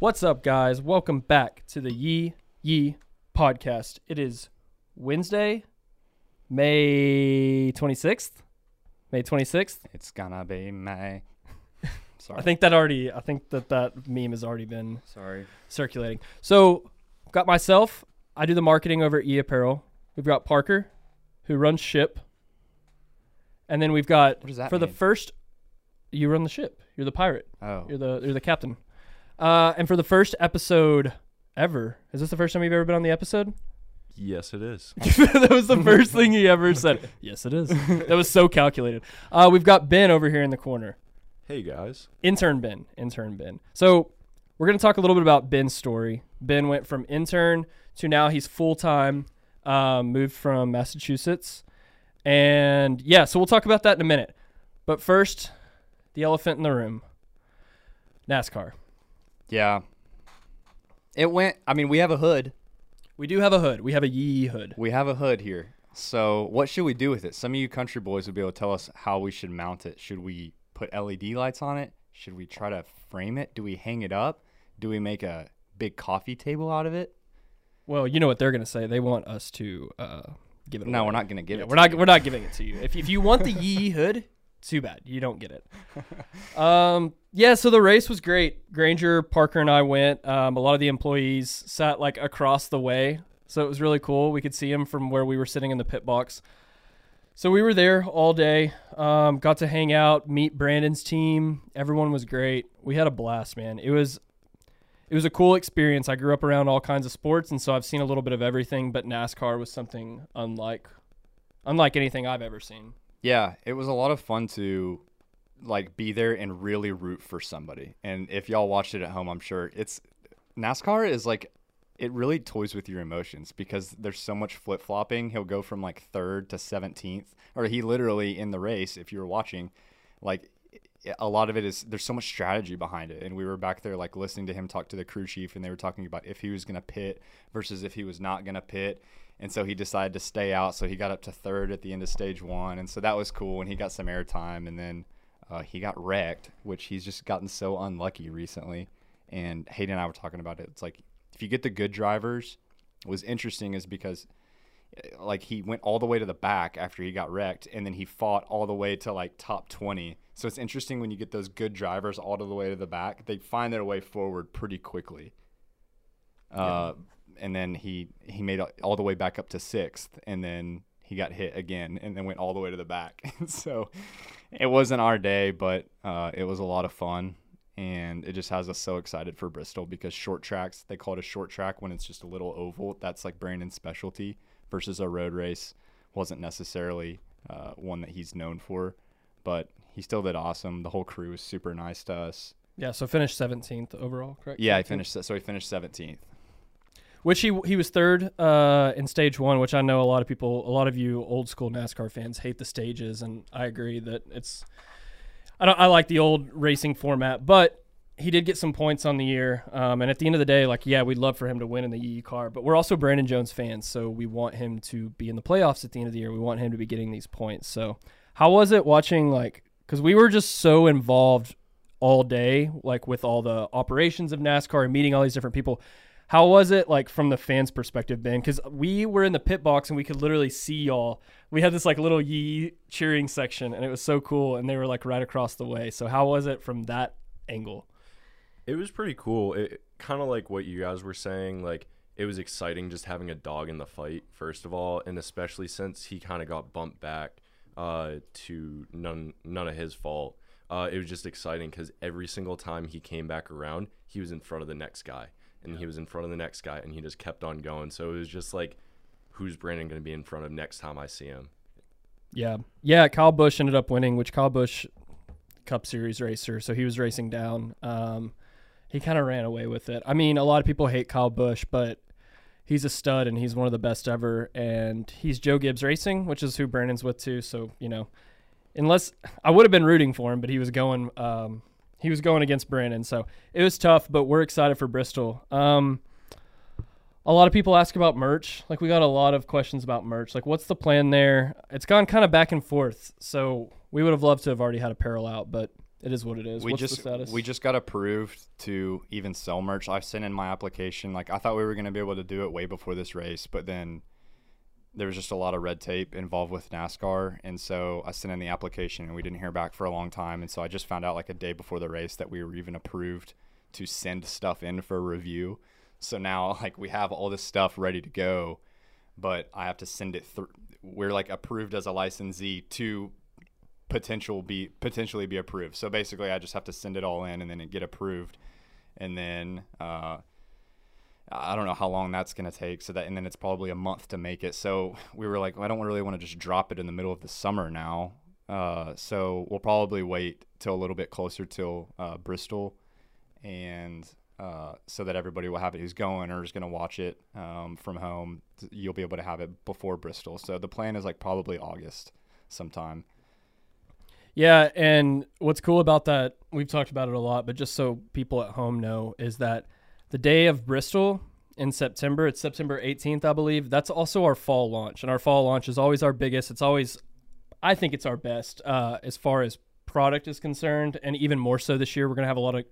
What's up, guys? Welcome back to the Yee Yee podcast. It is Wednesday, May 26th. May 26th. It's gonna be May. Sorry. I think that already, I think that that meme has already been Sorry. circulating. So, got myself. I do the marketing over at E Apparel. We've got Parker, who runs ship, and then we've got What does that for the mean? first. You run the ship. You're the pirate. Oh. You're the you're the captain. Uh, and for the first episode ever, is this the first time you've ever been on the episode? Yes, it is. that was the first thing he ever said. Yes, it is. That was so calculated. Uh, we've got Ben over here in the corner. Hey guys. Intern Ben. Intern Ben. So we're going to talk a little bit about Ben's story. Ben went from intern to now he's full time, um, moved from Massachusetts. And yeah, so we'll talk about that in a minute. But first, the elephant in the room NASCAR. Yeah. It went. I mean, we have a hood. We do have a hood. We have a yee hood. We have a hood here. So, what should we do with it? Some of you country boys would be able to tell us how we should mount it. Should we put LED lights on it? Should we try to frame it? Do we hang it up? Do we make a big coffee table out of it? Well, you know what they're going to say. They want us to uh, give it No, away. we're not going to give Yeah, it. we're to not you. we're not giving it to you. If if you want the yee hood, too bad. You don't get it. Um yeah, so the race was great. Granger, Parker and I went. Um a lot of the employees sat like across the way. So it was really cool. We could see them from where we were sitting in the pit box. So we were there all day. Um, got to hang out, meet Brandon's team. Everyone was great. We had a blast, man. It was it was a cool experience. I grew up around all kinds of sports, and so I've seen a little bit of everything. But NASCAR was something unlike, unlike anything I've ever seen. Yeah, it was a lot of fun to like be there and really root for somebody. And if y'all watched it at home, I'm sure it's NASCAR is like it really toys with your emotions because there's so much flip flopping. He'll go from like third to 17th, or he literally in the race, if you were watching, like a lot of it is there's so much strategy behind it. And we were back there like listening to him talk to the crew chief, and they were talking about if he was going to pit versus if he was not going to pit. And so he decided to stay out. So he got up to third at the end of stage one. And so that was cool. And he got some airtime. And then uh, he got wrecked, which he's just gotten so unlucky recently. And Hayden and I were talking about it. It's like if you get the good drivers, was interesting is because uh, like he went all the way to the back after he got wrecked and then he fought all the way to like top 20 so it's interesting when you get those good drivers all the way to the back they find their way forward pretty quickly uh, and then he he made all the way back up to sixth and then he got hit again and then went all the way to the back. So it wasn't our day but uh, it was a lot of fun. And it just has us so excited for Bristol because short tracks they call it a short track when it's just a little oval. That's like Brandon's specialty versus a road race. Wasn't necessarily uh, one that he's known for but he still did awesome. The whole crew was super nice to us. Yeah, so finished 17th overall, correct? yeah 17th? finished so he finished 17th Which he he was third uh, in stage one, which I know a lot of people, a lot of you old school NASCAR fans hate the stages, and I agree that it's. I don't. I like the old racing format, but he did get some points on the year. Um, and at the end of the day, like yeah, we'd love for him to win in the Yee car, but we're also Brandon Jones fans, so we want him to be in the playoffs at the end of the year. We want him to be getting these points. So, how was it watching like? Because we were just so involved all day, like with all the operations of NASCAR and meeting all these different people. How was it like from the fans' perspective, Ben? Because we were in the pit box and we could literally see y'all. We had this like little yee cheering section, and it was so cool. And they were like right across the way. So how was it from that angle? It was pretty cool. It kind of like what you guys were saying. Like it was exciting just having a dog in the fight, first of all, and especially since he kind of got bumped back uh, to none none of his fault. Uh, it was just exciting because every single time he came back around, he was in front of the next guy, and he was in front of the next guy, and he just kept on going. So it was just like, who's Brandon going to be in front of next time I see him? Yeah, yeah. Kyle Busch ended up winning, which Kyle Busch, Cup Series racer, so he was racing down. Um, he kind of ran away with it. I mean, a lot of people hate Kyle Busch, but he's a stud and he's one of the best ever. And he's Joe Gibbs Racing, which is who Brandon's with too. So you know, unless I would have been rooting for him, but he was going. Um, he was going against Brandon, so it was tough. But we're excited for Bristol. Um, a lot of people ask about merch. Like we got a lot of questions about merch. Like what's the plan there? It's gone kind of back and forth. So we would have loved to have already had apparel out, but it is what it is. we What's just the status? we just got approved to even sell merch. I sent in my application. Like I thought we were gonna be able to do it way before this race, but then there was just a lot of red tape involved with NASCAR, and so I sent in the application and we didn't hear back for a long time. And so I just found out like a day before the race that we were even approved to send stuff in for review. So now like we have all this stuff ready to go, but I have to send it through. We're like approved as a licensee to potential be potentially be approved. So basically, I just have to send it all in and then it get approved, and then uh, I don't know how long that's gonna take. So that and then it's probably a month to make it. So we were like, well, I don't really want to just drop it in the middle of the summer now. Uh, so we'll probably wait till a little bit closer till uh, Bristol, and uh, so that everybody will have it who's going or is going to watch it um, from home. You'll be able to have it before Bristol. So the plan is like probably August sometime. Yeah, and what's cool about that, we've talked about it a lot, but just so people at home know, is that the day of Bristol in September, it's September 18th, I believe, that's also our fall launch. And our fall launch is always our biggest. It's always, I think it's our best uh, as far as product is concerned. And even more so this year, we're to have a lot of,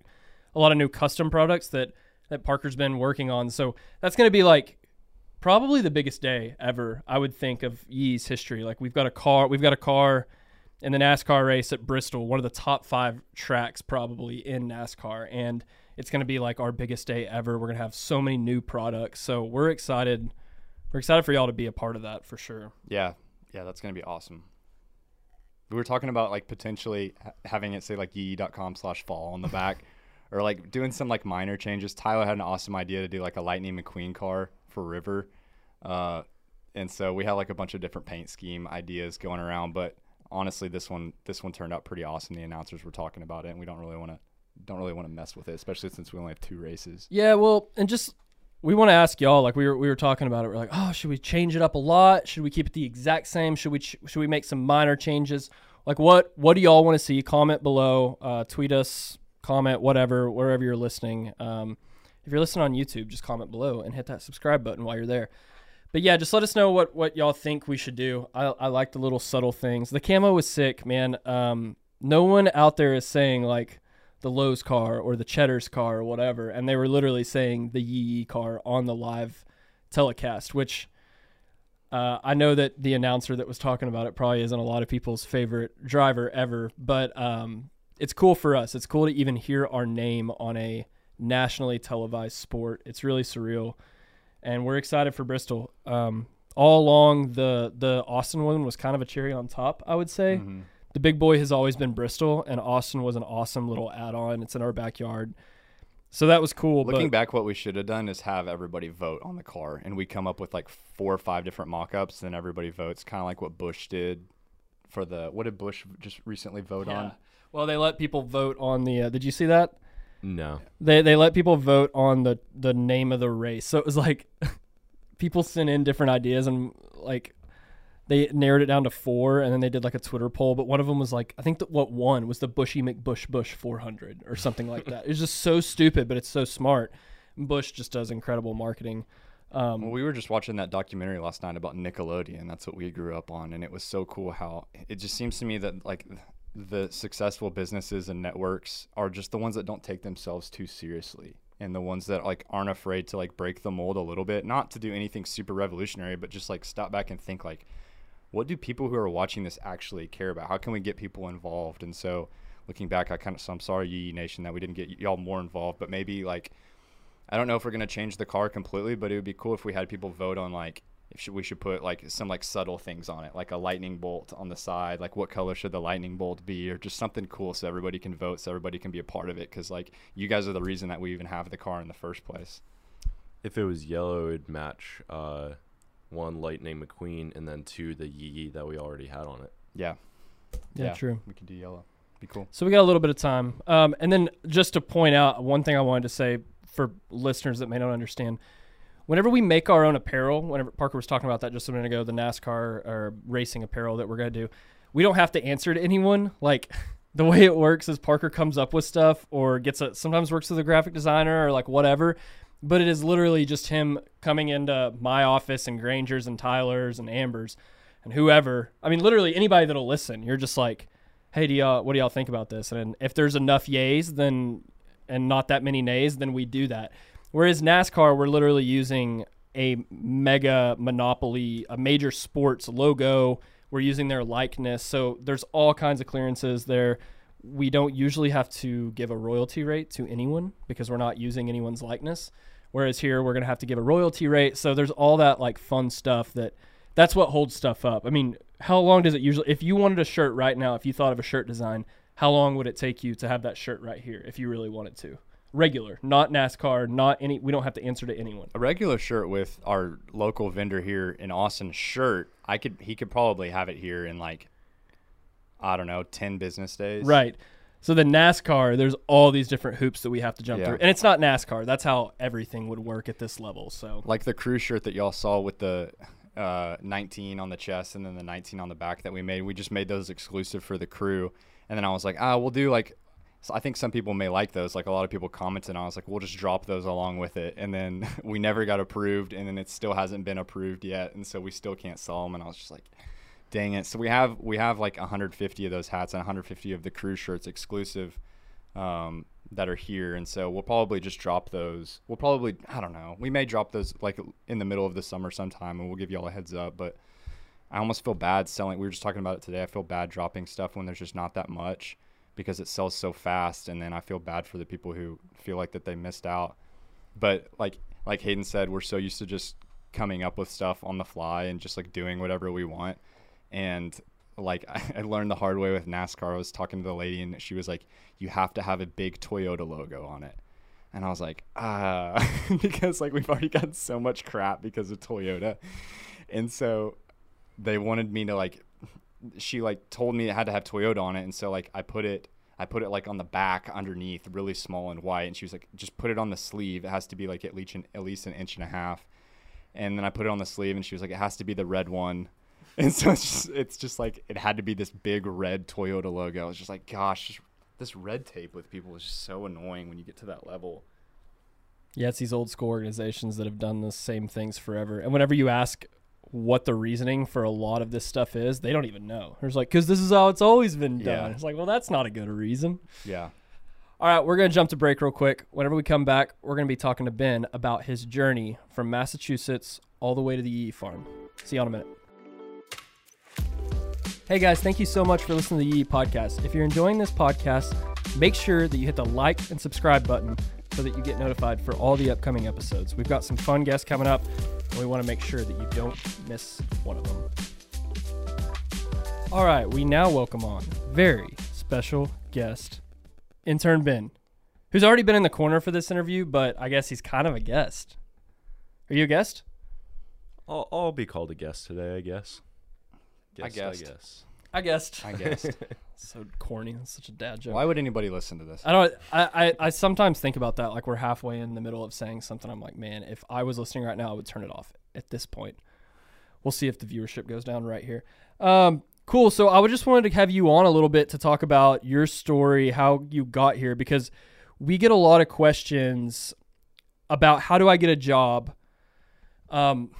a lot of new custom products that, that Parker's been working on. So that's to be like probably the biggest day ever, I would think, of Yee's history. Like we've got a car, we've got a car in the NASCAR race at Bristol, one of the top five tracks probably in NASCAR. And it's going to be like our biggest day ever. We're going to have so many new products. So we're excited. We're excited for y'all to be a part of that for sure. Yeah, yeah, that's gonna be awesome. We were talking about like potentially having it say like yee.com slash fall on the back, or like doing some like minor changes. Tyler had an awesome idea to do like a Lightning McQueen car for River, uh, and so we had like a bunch of different paint scheme ideas going around. But honestly, this one this one turned out pretty awesome. The announcers were talking about it, and we don't really want to don't really want to mess with it, especially since we only have two races. Yeah, well, and just we want to ask y'all. Like we were we were talking about it. We're like, oh, should we change it up a lot? Should we keep it the exact same? Should we ch- should we make some minor changes? Like what what do y'all want to see? Comment below. Uh, tweet us. Comment whatever wherever you're listening. Um, if you're listening on YouTube, just comment below and hit that subscribe button while you're there. But yeah, just let us know what what y'all think we should do. I I like the little subtle things. The camo was sick, man. Um, no one out there is saying like the Lowe's car or the Cheddar's car or whatever, and they were literally saying the Yee car on the live telecast, which uh, I know that the announcer that was talking about it probably isn't a lot of people's favorite driver ever, but um, it's cool for us. It's cool to even hear our name on a nationally televised sport. It's really surreal, and we're excited for Bristol. Um, all along, the the Austin one was kind of a cherry on top, I would say Mhm. The big boy has always been Bristol, and Austin was an awesome little add-on. It's in our backyard, so that was cool. Looking but back, what we should have done is have everybody vote on the car, and we come up with like four or five different mock-ups, and everybody votes, kind of like what Busch did for the. What did Busch just recently vote yeah. on? well, they let people vote on the. Uh, did you see that? No. They they let people vote on the the name of the race. So it was like people sent in different ideas and like they narrowed it down to four, and then they did like a Twitter poll. But one of them was like, I think that what won was the Bushy McBush Busch 400 or something like that. It was just so stupid, but it's so smart. Bush just does incredible marketing. Um, Well, we were just watching that documentary last night about Nickelodeon. That's what we grew up on, and it was so cool how it just seems to me that like the successful businesses and networks are just the ones that don't take themselves too seriously, and the ones that like aren't afraid to like break the mold a little bit, not to do anything super revolutionary, but just like stop back and think like, what do people who are watching this actually care about? How can we get people involved? And so, looking back, I kind of so I'm sorry, Yee Nation, that we didn't get y'all more involved, but maybe like I don't know if we're gonna change the car completely, but it would be cool if we had people vote on like if we should put like some like subtle things on it, like a lightning bolt on the side, like what color should the lightning bolt be, or just something cool so everybody can vote, so everybody can be a part of it. Because like you guys are the reason that we even have the car in the first place. If it was yellow, it'd match uh, one Lightning McQueen and then two the Yee that we already had on it. Yeah, yeah, yeah. true. we could do yellow. Be cool. So we got a little bit of time. Um, and then just to point out one thing I wanted to say for listeners that may not understand. Whenever we make our own apparel, whenever Parker was talking about that just a minute ago, the NASCAR or racing apparel that we're going to do, we don't have to answer to anyone. Like the way it works is Parker comes up with stuff or gets a sometimes works with a graphic designer or like whatever. But it is literally just him coming into my office and Granger's and Tyler's and Amber's and whoever. I mean, literally anybody that'll listen. You're just like, "Hey, do y'all what do y'all think about this?" And if there's enough yays, then and not that many nays, then we do that. Whereas NASCAR, we're literally using a mega monopoly, a major sports logo. We're using their likeness, so there's all kinds of clearances there. We don't usually have to give a royalty rate to anyone because we're not using anyone's likeness. Whereas here, we're gonna have to give a royalty rate. So there's all that like fun stuff that that's what holds stuff up. I mean, how long does it usually? If you wanted a shirt right now, if you thought of a shirt design, how long would it take you to have that shirt right here if you really wanted to? Regular, not NASCAR, not any. We don't have to answer to anyone. A regular shirt with our local vendor here in Austin shirt, I could he could probably have it here in like I don't know, 10 business days. Right. So the NASCAR, there's all these different hoops that we have to jump Yeah. through, and it's not NASCAR. That's how everything would work at this level. So Like the crew shirt that y'all saw with the uh, 19 on the chest and then the 19 on the back that we made. We just made those exclusive for the crew. And then I was like, ah, we'll do like, so I think some people may like those. Like a lot of people commented, and I was like, we'll just drop those along with it. And then we never got approved, and then it still hasn't been approved yet, and so we still can't sell them. And I was just like, dang it. So we have we have like 150 of those hats and 150 of the crew shirts exclusive um, that are here, and so we'll probably just drop those. We'll probably I don't know. We may drop those like in the middle of the summer sometime, and we'll give you all a heads up. But I almost feel bad selling. We were just talking about it today. I feel bad dropping stuff when there's just not that much because it sells so fast, and then I feel bad for the people who feel like that they missed out. But like like Hayden said, we're so used to just coming up with stuff on the fly and just like doing whatever we want. And like I learned the hard way with NASCAR. I was talking to the lady and she was like, "You have to have a big Toyota logo on it." And I was like, "Ah," because like we've already gotten so much crap because of Toyota. And so they wanted me to like she like told me it had to have Toyota on it and so like I put it I put it like on the back underneath, really small and white and she was like, "Just put it on the sleeve. It has to be like at least an, at least an inch and a half." And then I put it on the sleeve and she was like, "It has to be the red one." And so it's just, it's just like it had to be this big red Toyota logo. It's just like, gosh, this red tape with people is just so annoying when you get to that level. Yeah, it's these old school organizations that have done the same things forever. And whenever you ask what the reasoning for a lot of this stuff is, they don't even know. It's like, because this is how it's always been done. Yeah. It's like, well, that's not a good reason. Yeah. All right, we're going to jump to break real quick. Whenever we come back, we're going to be talking to Ben about his journey from Massachusetts all the way to the Yee farm. See you in a minute. Hey guys, thank you so much for listening to the Yee Yee podcast. If you're enjoying this podcast, make sure that you hit the like and subscribe button so that you get notified for all the upcoming episodes. We've got some fun guests coming up, and we want to make sure that you don't miss one of them. All right, we now welcome on very special guest, intern Ben, who's already been in the corner for this interview, but I guess he's kind of a guest. Are you a guest? I'll, I'll be called a guest today, I guess. I Guest, guessed. I guess. I guessed. I guess. so corny. That's such a dad joke. Why would anybody listen to this? I don't. I, I I sometimes think about that. Like we're halfway in the middle of saying something. I'm like, man, if I was listening right now, I would turn it off. At this point, we'll see if the viewership goes down right here. Um, cool. So I would just wanted to have you on a little bit to talk about your story, how you got here, because we get a lot of questions about how do I get a job. Um,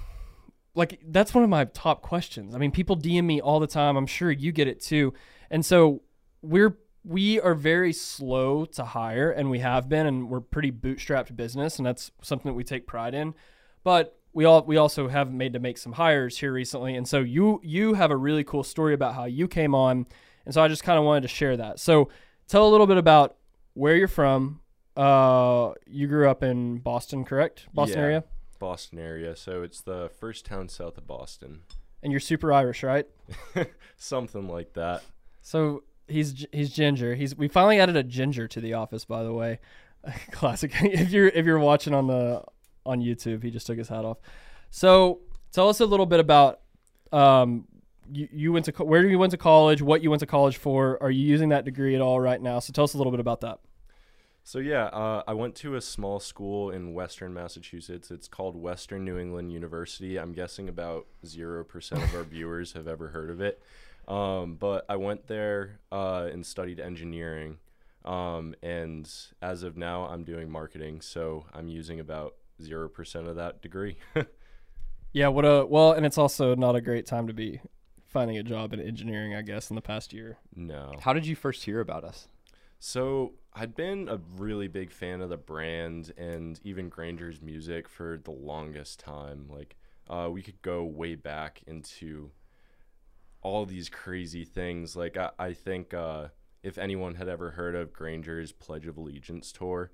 like that's one of my top questions. I mean, people DM me all the time. I'm sure you get it too. And so we're we are very slow to hire and we have been and we're pretty bootstrapped business and that's something that we take pride in. But we all we also have made to make some hires here recently. And so you you have a really cool story about how you came on. And so I just kind of wanted to share that. So tell a little bit about where you're from. Uh you grew up in Boston, correct? Boston Yeah. area? Boston area, so it's the first town south of Boston. And you're super Irish, right? Something like that. So he's he's ginger. He's we finally added a ginger to the office, by the way. Classic. if you're if you're watching on the on YouTube, he just took his hat off. So tell us a little bit about um you, you went to where you went to college, what you went to college for. Are you using that degree at all right now? So tell us a little bit about that. So yeah, uh, I went to a small school in Western Massachusetts. It's called Western New England University. I'm guessing about zero percent of our viewers have ever heard of it. Um, but I went there uh, and studied engineering. Um, and as of now, I'm doing marketing. So I'm using about zero percent of that degree. Yeah, what a well, and it's also not a great time to be finding a job in engineering, I guess, in the past year. No. How did you first hear about us? So I'd been a really big fan of the brand and even Granger's music for the longest time. Like, uh, we could go way back into all these crazy things. Like, I, I think uh, if anyone had ever heard of Granger's Pledge of Allegiance tour,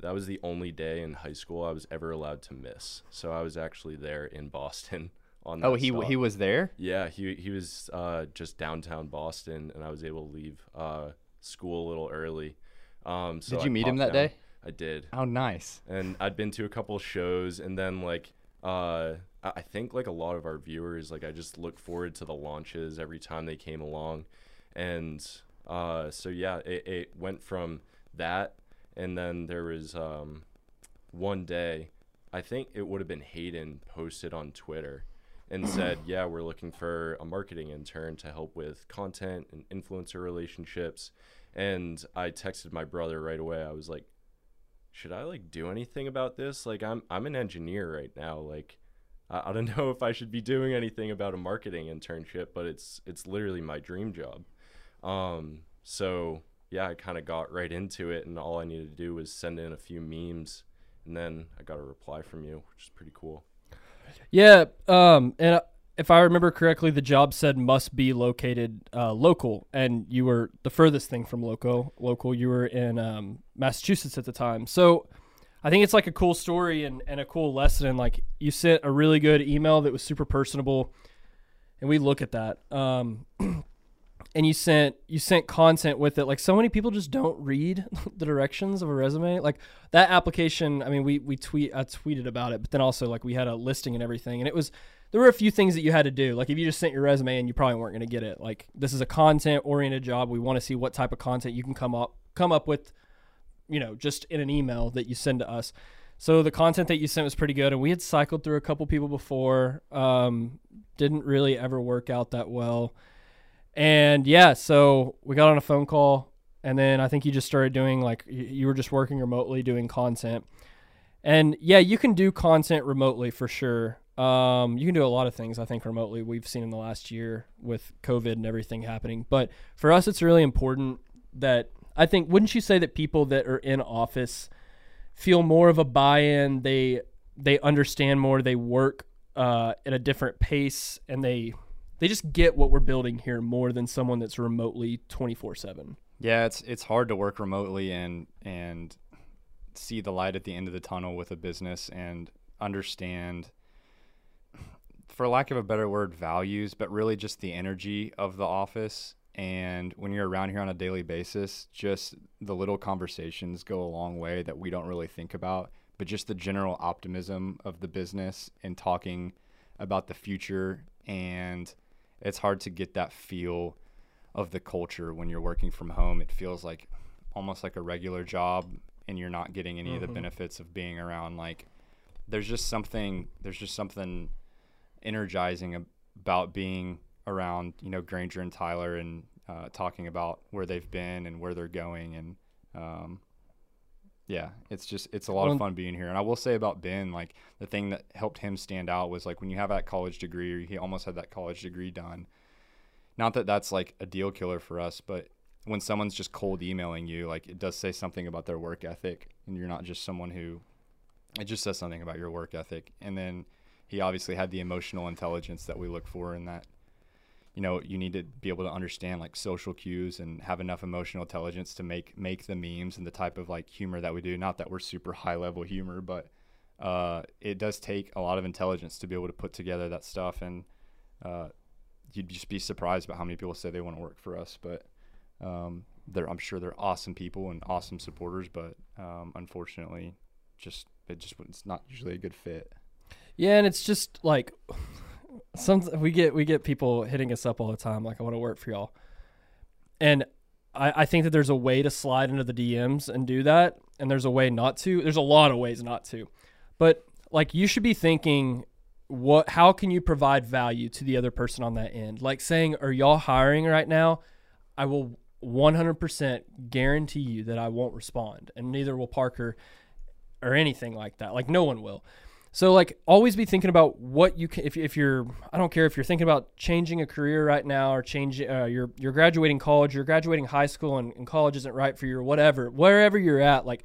that was the only day in high school I was ever allowed to miss. So I was actually there in Boston on that. Oh, he stop. he was there. Yeah, he he was uh, just downtown Boston, and I was able to leave uh, school a little early. Um, so Did I you meet him that down. day? I did, How nice. and I'd been to a couple shows, and then like uh, I I think like a lot of our viewers, like I just look forward to the launches every time they came along, and uh, so yeah, it, it went from that, and then there was um, one day, I think it would have been Hayden posted on Twitter and said, "Yeah, we're looking for a marketing intern to help with content and influencer relationships." And I texted my brother right away. I was like, "Should I like do anything about this? Like, I'm I'm an engineer right now. Like, I, I don't know if I should be doing anything about a marketing internship, but it's it's literally my dream job." Um, so yeah, I kind of got right into it, and all I needed to do was send in a few memes, and then I got a reply from you, which is pretty cool. Yeah, um, and uh, if I remember correctly, the job said must be located uh, local, and you were the furthest thing from local. Local, you were in um, Massachusetts at the time. So I think it's like a cool story and, and a cool lesson. And like you sent a really good email that was super personable, and we look at that. Um, and you sent you sent content with it. Like so many people just don't read the directions of a resume. Like that application. I mean, we we tweet I tweeted about it, but then also like we had a listing and everything, and it was there were a few things that you had to do. Like if you just sent your resume and you probably weren't going to get it. Like this is a content oriented job. We want to see what type of content you can come up come up with, you know, just in an email that you send to us. So the content that you sent was pretty good, and we had cycled through a couple people before. Um, didn't really ever work out that well. And yeah, so we got on a phone call, and then I think you just started doing like you were just working remotely doing content. And yeah, you can do content remotely for sure. Um, you can do a lot of things I think remotely. We've seen in the last year with COVID and everything happening. But for us, it's really important that I think. Wouldn't you say that people that are in office feel more of a buy-in? They they understand more. They work uh, at a different pace, and they they just get what we're building here more than someone that's remotely 24/7. Yeah, it's it's hard to work remotely and and see the light at the end of the tunnel with a business and understand for lack of a better word values, but really just the energy of the office and when you're around here on a daily basis, just the little conversations go a long way that we don't really think about, but just the general optimism of the business and talking about the future and it's hard to get that feel of the culture when you're working from home. It feels like almost like a regular job and you're not getting any of the benefits of being around like there's just something there's just something energizing about being around, you know, Granger and Tyler and uh, talking about where they've been and where they're going and um, yeah, it's just it's a lot Well- of fun being here. And I will say about Ben, like the thing that helped him stand out was like when you have that college degree, or he almost had that college degree done. Not that that's like a deal killer for us, but when someone's just cold emailing you, like it does say something about their work ethic, and you're not just someone who. It just says something about your work ethic, and then he obviously had the emotional intelligence that we look for in that you know you need to be able to understand like social cues and have enough emotional intelligence to make make the memes and the type of like humor that we do. Not that we're super high level humor but uh, it does take a lot of intelligence to be able to put together that stuff. And uh, you'd just be surprised about how many people say they want to work for us. But um, they're i'm sure they're awesome people and awesome supporters but um, unfortunately just it just it's not usually a good fit. Yeah, and it's just like some we get we get people hitting us up all the time like I want to work for y'all. And I, I think that there's a way to slide into the DMs and do that, and there's a way not to. There's a lot of ways not to. But like you should be thinking what how can you provide value to the other person on that end? Like saying, Are y'all hiring right now? I will 100% guarantee you that I won't respond, and neither will Parker or anything like that. Like no one will. So like always be thinking about what you can if, if you're I don't care if you're thinking about changing a career right now or changing uh, you're you're graduating college, you're graduating high school and, and college isn't right for you or whatever. Wherever you're at, like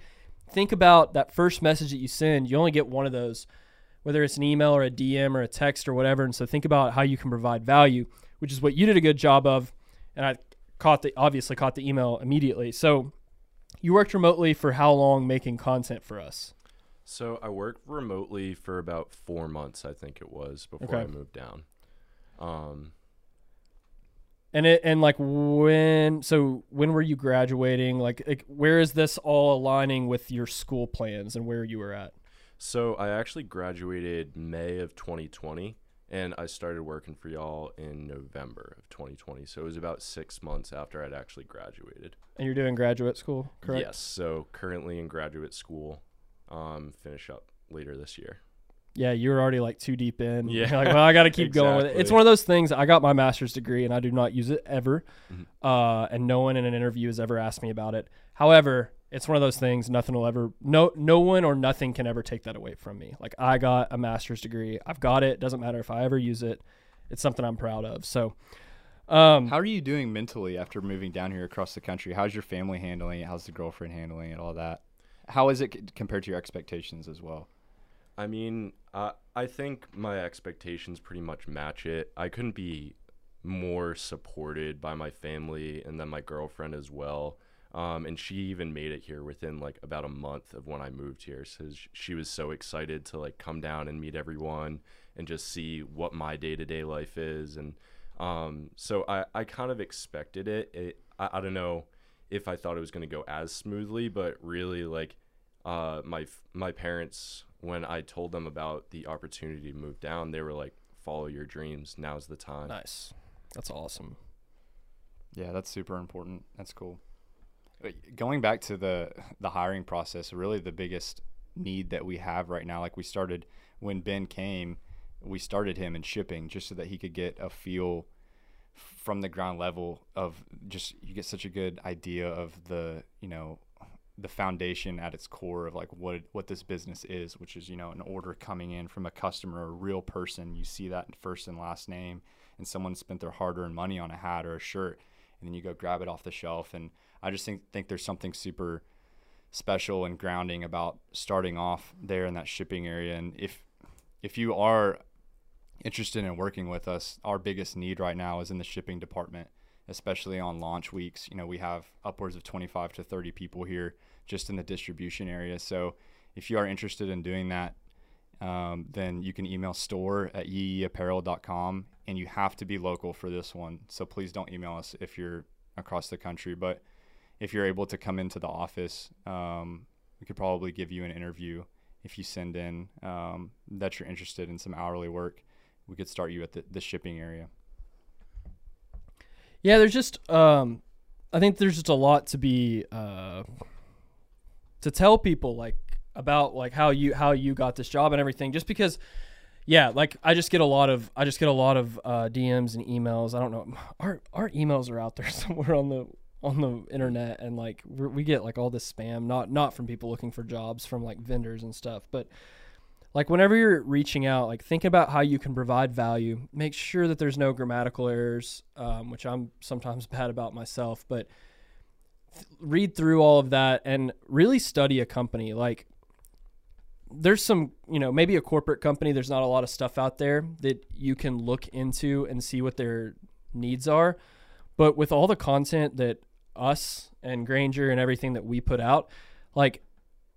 think about that first message that you send. You only get one of those, whether it's an email or a DM or a text or whatever. And so think about how you can provide value, which is what you did a good job of. And I caught the obviously caught the email immediately. So you worked remotely for how long making content for us? So I worked remotely for about four months, I think it was, before Okay. I moved down. Um, And it and like when so when were you graduating? Like, like where is this all aligning with your school plans and where you were at? so I actually graduated May of 2020, and I started working for y'all in November of 2020. So it was about six months after I'd actually graduated. And you're doing graduate school, correct? Yes. So currently in graduate school, um, finish up later this year. Yeah, you were already like too deep in. Yeah. You're like, well, I got to keep going with it. It's one of those things. I got my master's degree and I do not use it ever. Mhm. Uh, and no one in an interview has ever asked me about it. However, it's one of those things. Nothing will ever, no, no one or nothing can ever take that away from me. Like I got a master's degree. I've got it. Doesn't matter if I ever use it. It's something I'm proud of. So, um, How are you doing mentally after moving down here across the country? How's your family handling it? How's the girlfriend handling it? All that. How is it compared to your expectations as well? I mean, uh, I think my expectations pretty much match it. I couldn't be more supported by my family and then my girlfriend as well. Um, and she even made it here within like about a month of when I moved here. So she was so excited to like come down and meet everyone and just see what my day to day life is. And um, so I, I kind of expected it. it I, I don't know if I thought it was going to go as smoothly, but really like uh, my my parents when I told them about the opportunity to move down, they were like, "Follow your dreams. Now's the time." nice. That's awesome. Yeah, that's super important. That's cool. Wait, Going back to the the hiring process, really the biggest need that we have right now, like we started when Ben came, we started him in shipping just so that he could get a feel from the ground level of just you get such a good idea of the you know the foundation at its core of like what what this business is, which is you know an order coming in from a customer, a real person. You see that first and last name, and someone spent their hard-earned money on a hat or a shirt, and then you go grab it off the shelf. And I just think think there's something super special and grounding about starting off there in that shipping area. And if if you are interested in working with us, our biggest need right now is in the shipping department, especially on launch weeks. You know, we have upwards of 25 to 30 people here just in the distribution area. So if you are interested in doing that, um, then you can email store at yeeapparel.com and you have to be local for this one. So please don't email us if you're across the country. But if you're able to come into the office, um, we could probably give you an interview if you send in um, that you're interested in some hourly work. We could start you at the, the shipping area. Yeah, there's just um I think there's just a lot to be uh to tell people like about like how you how you got this job and everything just because yeah, like I just get a lot of I just get a lot of uh DMs and emails. I don't know. Our our emails are out there somewhere on the on the internet and like we get like all this spam not not from people looking for jobs from like vendors and stuff, but like whenever you're reaching out like think about how you can provide value. Make sure that there's no grammatical errors um, which i'm sometimes bad about myself but th- read through all of that and really study a company. Like there's some you know maybe a corporate company there's not a lot of stuff out there that you can look into and see what their needs are. But with all the content that us and granger and everything that we put out like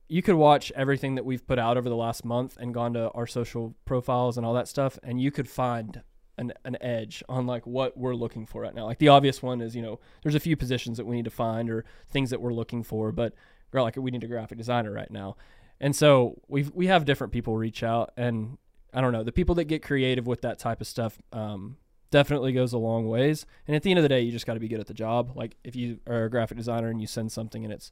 you could watch everything that we've put out over the last month and gone to our social profiles and all that stuff and you could find an, an edge on like what we're looking for right now. Like the obvious one is you know there's a few positions that we need to find or things that we're looking for but gra- like we need a graphic designer right now. And so we we have different people reach out and i don't know the people that get creative with that type of stuff um, definitely goes a long ways. And at the end of the day you just got to be good at the job. Like if you are a graphic designer and you send something and it's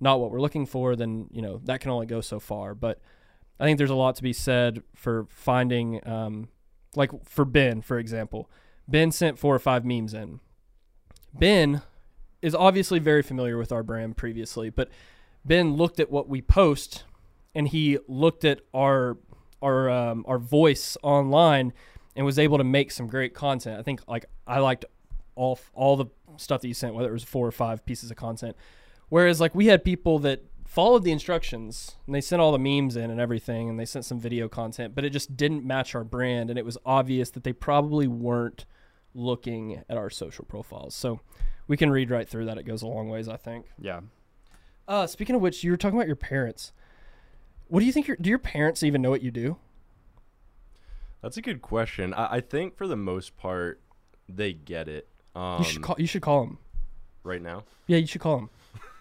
not what we're looking for, then you know that can only go so far. But I think there's a lot to be said for finding, um, like for Ben, for example. Ben sent four or five memes in. Ben is obviously very familiar with our brand previously, but Ben looked at what we post and he looked at our our um, our voice online and was able to make some great content. I think like I liked all all the stuff that you sent, whether it was four or five pieces of content. Whereas like we had people that followed the instructions and they sent all the memes in and everything and they sent some video content, but it just didn't match our brand and it was obvious that they probably weren't looking at our social profiles. So we can read right through that. It goes a long ways, I think. Yeah. Uh, speaking of which, you were talking about your parents. What do you think? Your, do your parents even know what you do? That's a good question. I, I think for the most part, they get it. Um, you should call. You should call them. right now. Yeah, you should call them.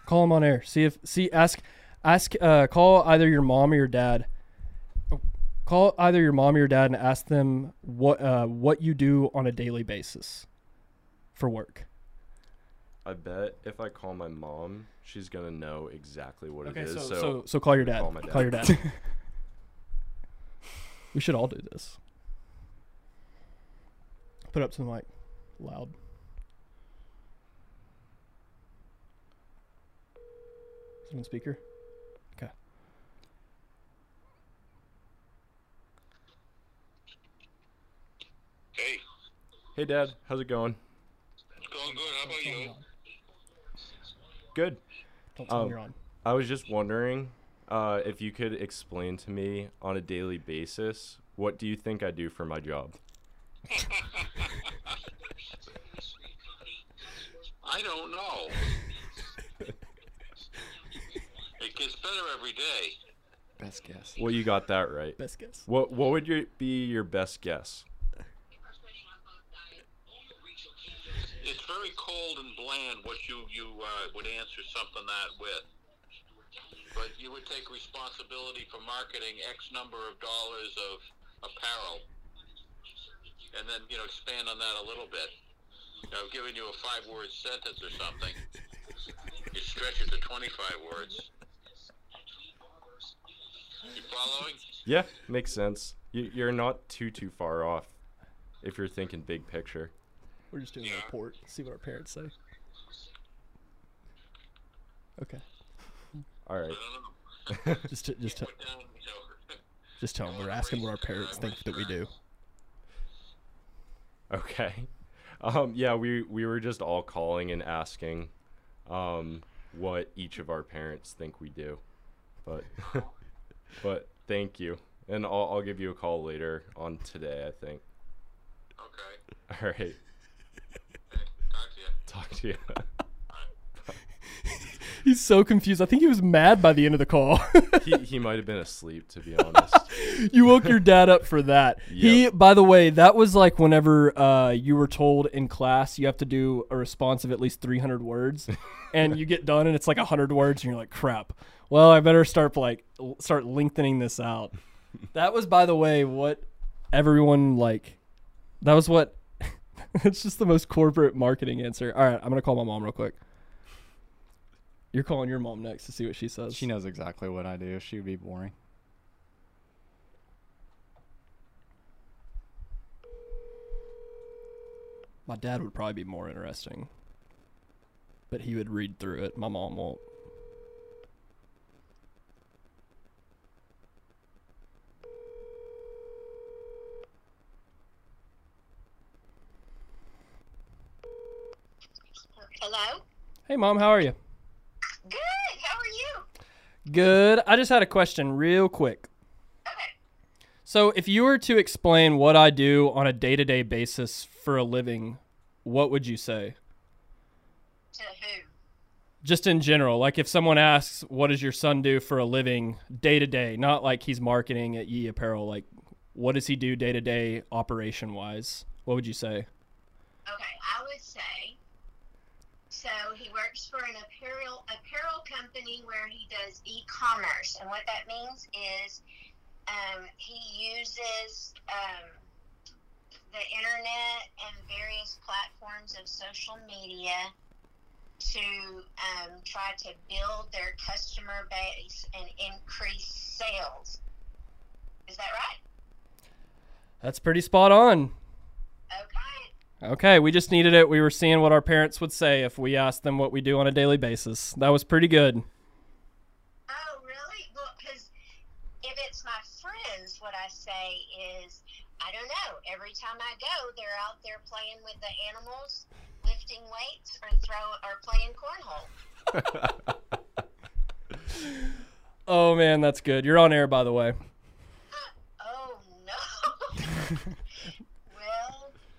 Call them on air. See if see ask ask uh, call either your mom or your dad. Oh, Call either your mom or your dad and ask them what uh, what you do on a daily basis for work. I bet if I call my mom, she's gonna know exactly what Okay, it is. so, So, so so call your dad. call my Call your dad. dad. we should all do this. Put up to the mic, loud. Is it on speaker? Okay. Hey, hey, Dad, how's it going? it's going good. How about you? Good. Don't tell them Um, you're on. I was just wondering uh, if you could explain to me on a daily basis what do you think I do for my job? I don't know. it gets better every day. Best guess. Well, you got that right. Best guess. What What would your, be your best guess? It's very cold and bland what you you uh, would answer something that with. But you would take responsibility for marketing X number of dollars of apparel, and then you know expand on that a little bit. You know, I've given you a five-word sentence or something. You stretch it to twenty-five words. You following? Yeah, makes sense. You, you're not too too far off if you're thinking big picture. We're just doing a report. See what our parents say. Okay. All right. I don't know. Just to, just to, Put down, you know, just tell them we're asking what our parents think that we do. Okay. Um, yeah, we we were just all calling and asking um, what each of our parents think we do. But but thank you. And I'll, I'll give you a call later on today, I think. Okay. All right. Hey, talk to you. Talk to you. He's so confused. I think he was mad by the end of the call. he he might have been asleep to be honest. you woke your dad up for that. He, by the way, that was like whenever uh, you were told in class you have to do a response of at least 300 words, and you get done and it's like 100 words, and you're like, crap. Well, I better start like start lengthening this out. That was, by the way, what everyone like. That was what. it's just the most corporate marketing answer. All right, I'm gonna call my mom real quick. You're calling your mom next to see what she says. She knows exactly what I do. She would be boring. My dad would probably be more interesting. But he would read through it. My mom won't. Hello? Hey mom, how are you? Good. How are you? Good. I just had a question real quick. Okay. So, if you were to explain what I do on a day-to-day basis for a living, what would you say? To who? Just in general, like if someone asks, "What does your son do for a living day to day?" Not like he's marketing at Yee Apparel, like what does he do day to day operation wise? What would you say? Okay, I would say. So he works for an apparel apparel company where he does e-commerce, and what that means is um, he uses um, the internet and various platforms of social media to um, try to build their customer base and increase sales. Is that right? That's pretty spot on. Okay. We just needed it. We were seeing what our parents would say if we asked them what we do on a daily basis. That was pretty good. Oh, really? Well, because if it's my friends, what what I say is, I don't know. Every time I go, they're out there playing with the animals, lifting weights, or throw or playing cornhole. Oh man, that's good. You're on air, by the way. Uh, oh no.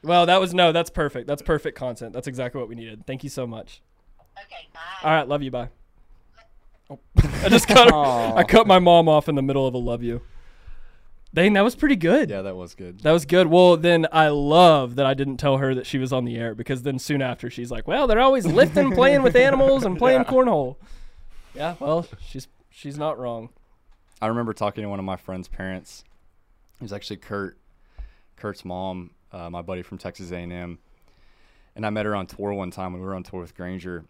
well, Well, that was no. That's perfect. That's perfect content. That's exactly what we needed. Thank you so much. okay, bye. All right, love you. Bye. Oh, I just cut. Her, I cut my mom off in the middle of a love you. Dang, that was pretty good. Yeah, that was good. That was good. Well, then I love that I didn't tell her that she was on the air because then soon after she's like, "Well, they're always lifting, playing with animals, and playing cornhole." Yeah, well, she's she's not wrong. I remember talking to one of my friend's parents. It was actually Kurt, Kurt's mom, uh, my buddy from Texas A&M, and I met her on tour one time when we were on tour with Granger,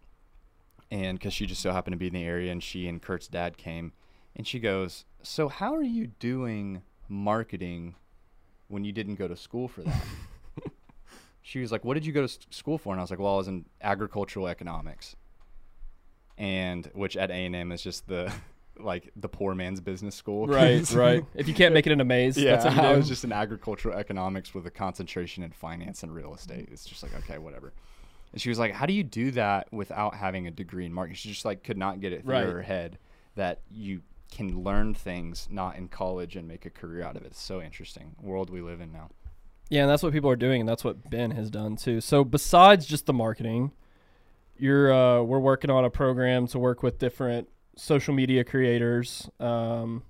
and because she just so happened to be in the area, and she and Kurt's dad came, and she goes, "So how are you doing marketing when you didn't go to school for that?" she was like, "What did you go to school for?" And I was like, "Well, I was in agricultural economics." And which at A&M is just the like the poor man's business school. Right, right. If you can't make it in a maze, Yeah, that's what. I was just in agricultural economics with a concentration in finance and real estate. It's just like okay, whatever. And she was like, "How do you do that without having a degree in marketing?" She just like could not get it through Right. her head that you can learn things not in college and make a career out of it. It's so interesting world we live in now. Yeah, and that's what people are doing, and that's what Ben has done too. So besides just the marketing, you're uh, we're working on a program to work with different social media creators. Um,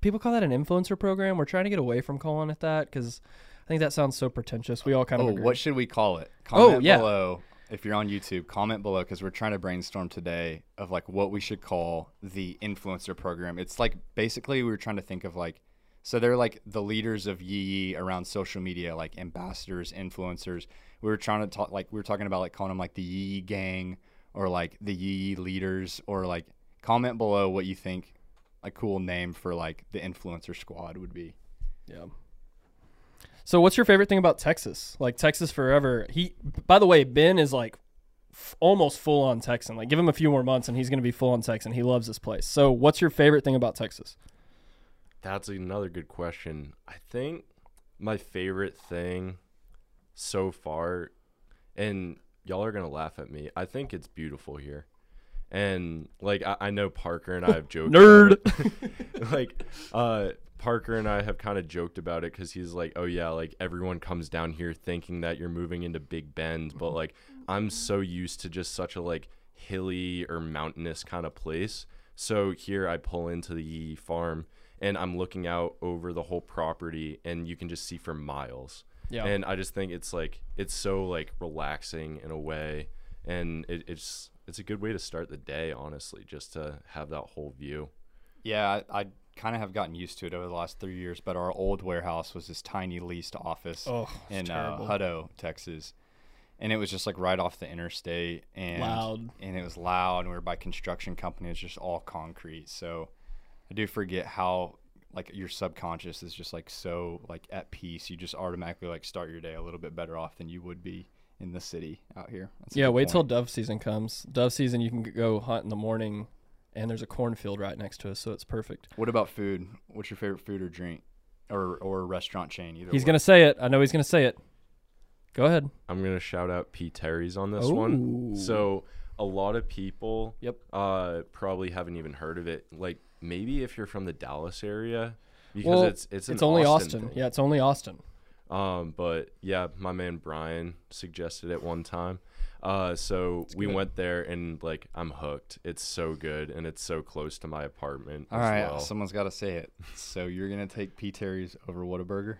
people call that an influencer program. We're trying to get away from calling it that because I think that sounds so pretentious. We all kind of Oh, agree. what should we call it? Oh, Comment yeah. below if you're on YouTube. Comment below because we're trying to brainstorm today of like what we should call the influencer program. It's like basically we were trying to think of like so they're like the leaders of Yee Yee around social media, like ambassadors, influencers. We were trying to talk like we were talking about like calling them like the Yee Yee gang or like the Yee Yee leaders or like comment below what you think a cool name for like the influencer squad would be. Yeah. So what's your favorite thing about Texas? Like Texas forever. He by the way, Ben is like f- almost full on Texan. Like give him a few more months and he's going to be full on Texan. He loves this place. So what's your favorite thing about Texas? That's another good question. I think my favorite thing so far, and y'all are gonna laugh at me. I think it's beautiful here, and like I, I know Parker and I have joked. Nerd. like uh, Parker and I have kind of joked about it because he's like, oh yeah, like everyone comes down here thinking that you're moving into Big Bend, but like I'm so used to just such a like hilly or mountainous kind of place. So here I pull into the Yee farm and I'm looking out over the whole property and you can just see for miles. Yeah. And I just think it's like it's so like relaxing in a way and it, it's it's a good way to start the day honestly just to have that whole view. Yeah, I, I kind of have gotten used to it over the last three years. But our old warehouse was this tiny leased office Oh, in uh. Hutto, Texas, and it was just like right off the interstate and Loud. and it was loud. And we were by construction company. It was just all concrete. So I do forget how like your subconscious is just like so like at peace. You just automatically like start your day a little bit better off than you would be in the city out here. That's Yeah, good wait till dove season comes. Dove season, you can go hunt in the morning, and there's a cornfield right next to us, so it's perfect. What about food? What's your favorite food or drink, or or restaurant chain? Either He's way. gonna say it. I know he's gonna say it. Go ahead. I'm gonna shout out P Terry's on this Ooh. one. So a lot of people Yep. uh probably haven't even heard of it. Like maybe if you're from the Dallas area because Well, it's it's an only Austin. Austin. thing. Yeah, it's only Austin. Um, but yeah, my man Brian suggested it one time. Uh, so we good. went there and like I'm hooked. It's so good and it's so close to my apartment. All as right, well. someone's got to say it. So you're gonna take P Terry's over Whataburger?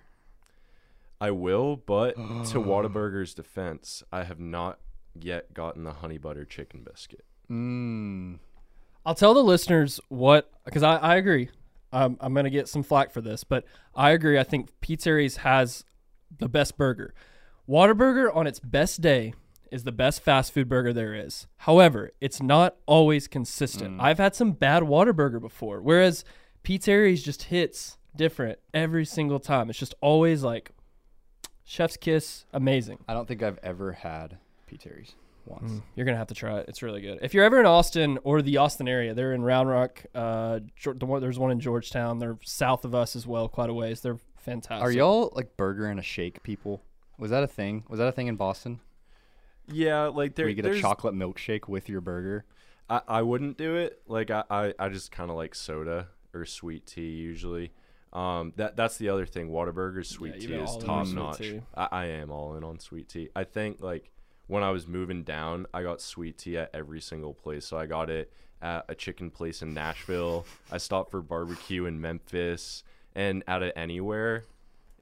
I will, but to Whataburger's defense, I have not yet gotten the honey butter chicken biscuit. Mmm. I'll tell the listeners what because I, I agree. Um, I'm gonna get some flack for this, but I agree. I think P Terry's has the best burger. Whataburger on its best day is the best fast food burger there is. However, it's not always consistent. I've had some bad Whataburger before, whereas P Terry's just hits different every single time. It's just always like chef's kiss, amazing. I don't think I've ever had P Terry's. once. Mm, You're gonna have to try it. It's really good. If you're ever in Austin or the Austin area, they're in Round Rock. Uh, the one, there's one in Georgetown. They're south of us as well, quite a ways. They're fantastic. Are y'all like burger and a shake people? Was that a thing? Was that a thing in Boston? Yeah, like there, Where you get a chocolate milkshake with your burger? I, I wouldn't do it. Like I, I, I just kind of like soda or sweet tea usually. Um, that that's the other thing. Whataburger's sweet Yeah, tea is all top notch. tea. I, I am all in on sweet tea. I think like when I was moving down, I got sweet tea at every single place. So I got it at a chicken place in Nashville. I stopped for barbecue in Memphis, and out of anywhere,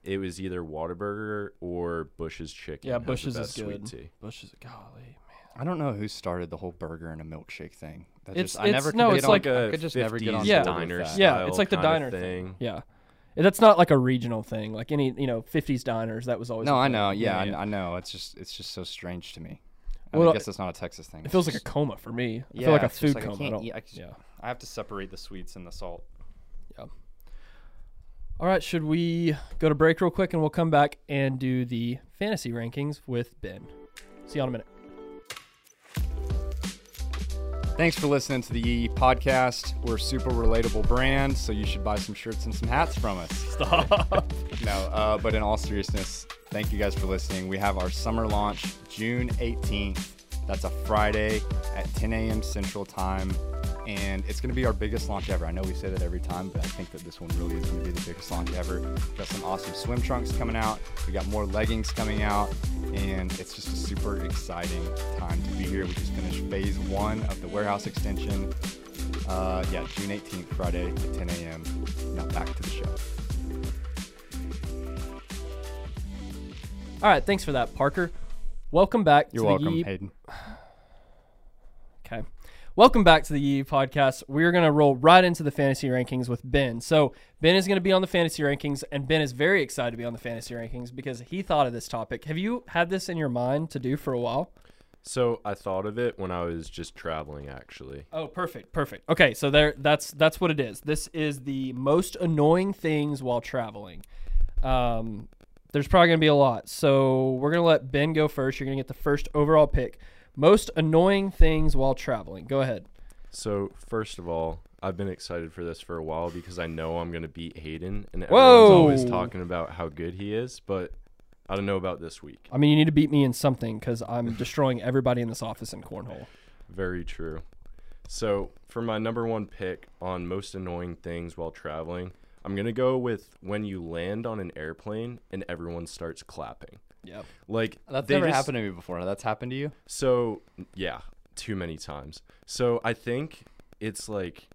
it was either Whataburger or Bush's Chicken. Yeah, has the Bush's is best sweet good. tea. Bush is golly. Man. I don't know who started the whole burger and a milkshake thing. That It's- just, I it's- never could no, get it's on- like I a could just never get on 50s board with diner that. style. Yeah, it's like the kinda diner thing. thing. Yeah, that's not like a regional thing. Like any you know 50s diners. That was always. No, a I thing. know. Yeah, I, I know. It's just it's just so strange to me. I, mean, Well, I guess it's not a Texas thing. It It's feels like a coma for me. I Yeah, feel like a it's food like coma. I can't don't- eat- I just- yeah. I have to separate the sweets and the salt. All right, should we go to break real quick and we'll come back and do the fantasy rankings with Ben. See you in a minute. Thanks for listening to the Yee podcast. We're a super relatable brand, so you should buy some shirts and some hats from us. Stop. No, uh, but in all seriousness, thank you guys for listening. We have our summer launch June 18th. That's a Friday at 10 a.m. Central Time. And it's going to be our biggest launch ever. I know we say that every time, but I think that this one really is going to be the biggest launch ever. We've got some awesome swim trunks coming out. We got more leggings coming out. And it's just a super exciting time to be here. We just finished phase one of the warehouse extension. Uh, yeah, June 18th, Friday at 10 a.m. Now back to the show. All right, thanks for that, Parker. Welcome back You're to welcome, the. Hayden. Okay. Welcome back to the Yee podcast. We're going to roll right into the fantasy rankings with Ben. So, Ben is going to be on the fantasy rankings, and Ben is very excited to be on the fantasy rankings because he thought of this topic. Have you had this in your mind to do for a while? So I thought of it when I was just traveling, actually. Oh, perfect, perfect. Okay, so there, that's that's what it is. This is the most annoying things while traveling. Um, there's probably gonna be a lot, so we're gonna let Ben go first. You're gonna get the first overall pick. Most annoying things while traveling. Go ahead. So first of all, I've been excited for this for a while because I know I'm gonna beat Hayden, and Whoa! everyone's always talking about how good he is, but I don't know about this week. I mean, you need to beat me in something because I'm destroying everybody in this office in cornhole. Very true. So for my number one pick on most annoying things while traveling, I'm gonna go with when you land on an airplane and everyone starts clapping. Yep. Like That's never just- happened to me before. That's happened to you? So yeah, too many times. So I think it's like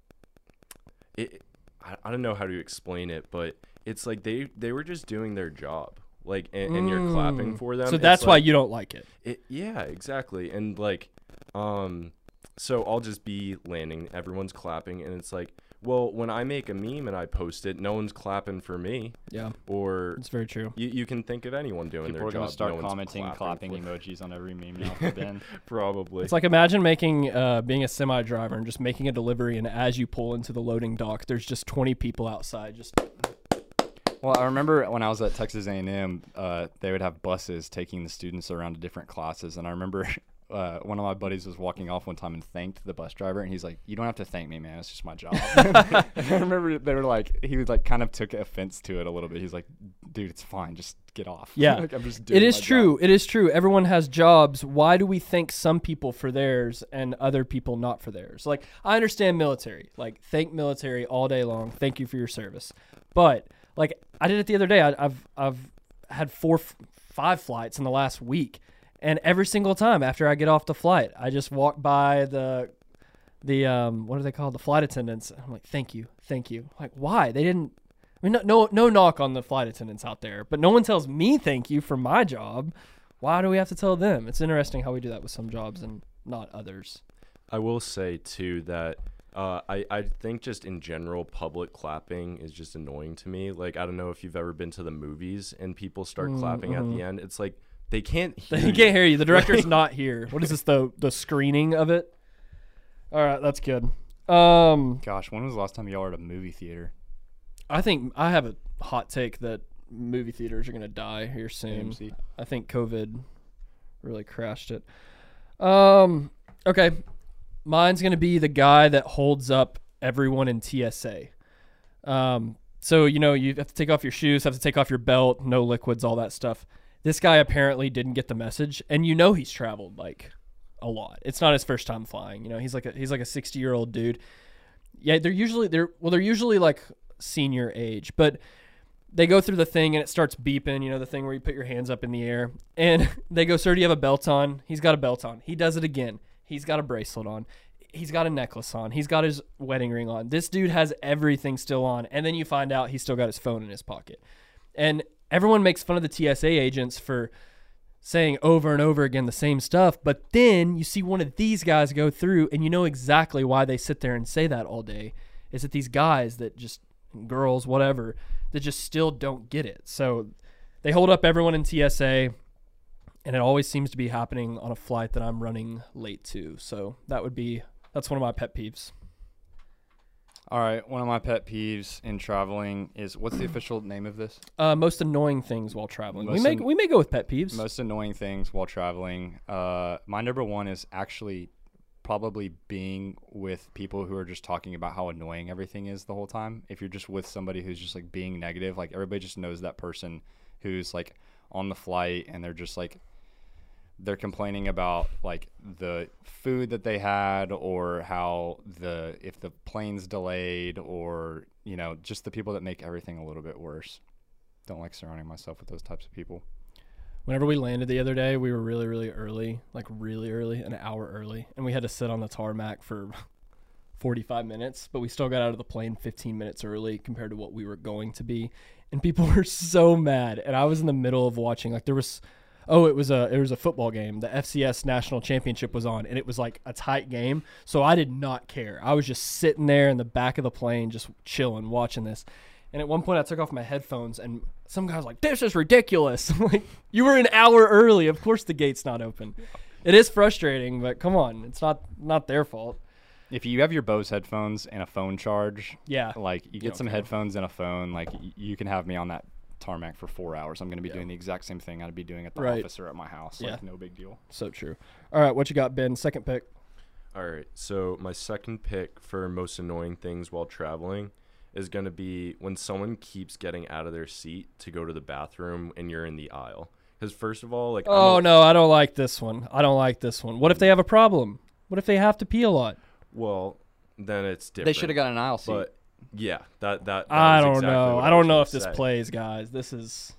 it. I, I don't know how to explain it, but it's like they they were just doing their job. Like and, and you're clapping Mm. for them. So that's why you don't like it. it, yeah, exactly. And like, um, so I'll just be landing, everyone's clapping, and it's like, well, when I make a meme and I post it, no one's clapping for me. Yeah, Or it's very true. you, you can think of anyone doing People their are going job. to start no commenting, clapping, for- emojis on every meme now for Ben. Probably. It's like imagine making uh, being a semi driver and just making a delivery, and as you pull into the loading dock, there's just 20 people outside. Just well, I remember when I was at Texas A&M, uh, they would have buses taking the students around to different classes, and I remember uh, one of my buddies was walking off one time and thanked the bus driver, and he's like, "You don't have to thank me, man. It's just my job." I remember they were like, he was like, kind of took offense to it a little bit. He's like, "Dude, it's fine. Just get off." Yeah. like, I'm just doing it is my job." true. It is true. Everyone has jobs. Why do we thank some people for theirs and other people not for theirs? Like I understand military. Like thank military all day long. Thank you for your service. But like I did it the other day. I, I've I've had four, f- five flights in the last week, and every single time after I get off the flight, I just walk by the the um what are they called the flight attendants. I'm like thank you, thank you. Like why they didn't. I mean, no, no, no knock on the flight attendants out there, but no one tells me thank you for my job. Why do we have to tell them? It's interesting how we do that with some jobs and not others. I will say too that uh, I I think just in general public clapping is just annoying to me. Like I don't know if you've ever been to the movies and people start clapping at the end. It's like they can't hear. He you. can't hear you. The director's not here. What is this? The the screening of it. All right, that's good. Um, Gosh, when was the last time y'all were at a movie theater? I think I have a hot take that movie theaters are gonna die here soon. AMC. I think COVID really crashed it. Um. Okay. Mine's gonna be the guy that holds up everyone in TSA. Um. So you know you have to take off your shoes, have to take off your belt, no liquids, all that stuff. This guy apparently didn't get the message, and you know he's traveled like a lot. It's not his first time flying. You know he's like a he's like a sixty year old dude. Yeah, they're usually they're well they're usually like senior age, but they go through the thing and it starts beeping, you know, the thing where you put your hands up in the air. And they go, Sir, do you have a belt on? He's got a belt on. He does it again. He's got a bracelet on. He's got a necklace on. He's got his wedding ring on. This dude has everything still on. And then you find out he's still got his phone in his pocket. And everyone makes fun of the TSA agents for saying over and over again the same stuff. But then you see one of these guys go through and you know exactly why they sit there and say that all day. Is that these guys that just, girls, whatever, that just still don't get it. So they hold up everyone in TSA, and it always seems to be happening on a flight that I'm running late to. So that would be that's one of my pet peeves. All right, one of my pet peeves in traveling is what's the official name of this? Uh, most annoying things while traveling. we may an- we may go with pet peeves. Most annoying things while traveling. Uh, my number one is actually probably being with people who are just talking about how annoying everything is the whole time. If you're just with somebody who's just like being negative, like everybody just knows that person who's like on the flight and they're just like they're complaining about like the food that they had or how the if the plane's delayed or you know just the people that make everything a little bit worse. Don't like surrounding myself with those types of people. Whenever we landed the other day, we were really really early, like really early, an hour early, and we had to sit on the tarmac for 45 minutes, but we still got out of the plane 15 minutes early compared to what we were going to be. And people were so mad. And I was in the middle of watching like there was oh, it was a it was a football game. The FCS national championship was on and it was like a tight game. So I did not care. I was just sitting there in the back of the plane just chilling watching this. And at one point I took off my headphones and some guy was like, "This is ridiculous." I'm like, "You were an hour early. Of course the gate's not open." It is frustrating, but come on, it's not not their fault. If you have your Bose headphones and a phone charge, Yeah. like you get don't some care. headphones and a phone, like you can have me on that tarmac for four hours. I'm going to be doing the exact same thing I'd be doing at the Right. office or at my house. Yeah. Like no big deal. So true. All right, what you got, Ben? Second pick. All right. So my second pick for most annoying things while traveling is going to be when someone keeps getting out of their seat to go to the bathroom and you're in the aisle. Because first of all, like Oh a- no, I don't like this one. I don't like this one. What if they have a problem? What if they have to pee a lot? well, then it's different. They should have got an aisle seat. But yeah, that that. that I don't exactly know. I don't know if this say. plays, guys. This is.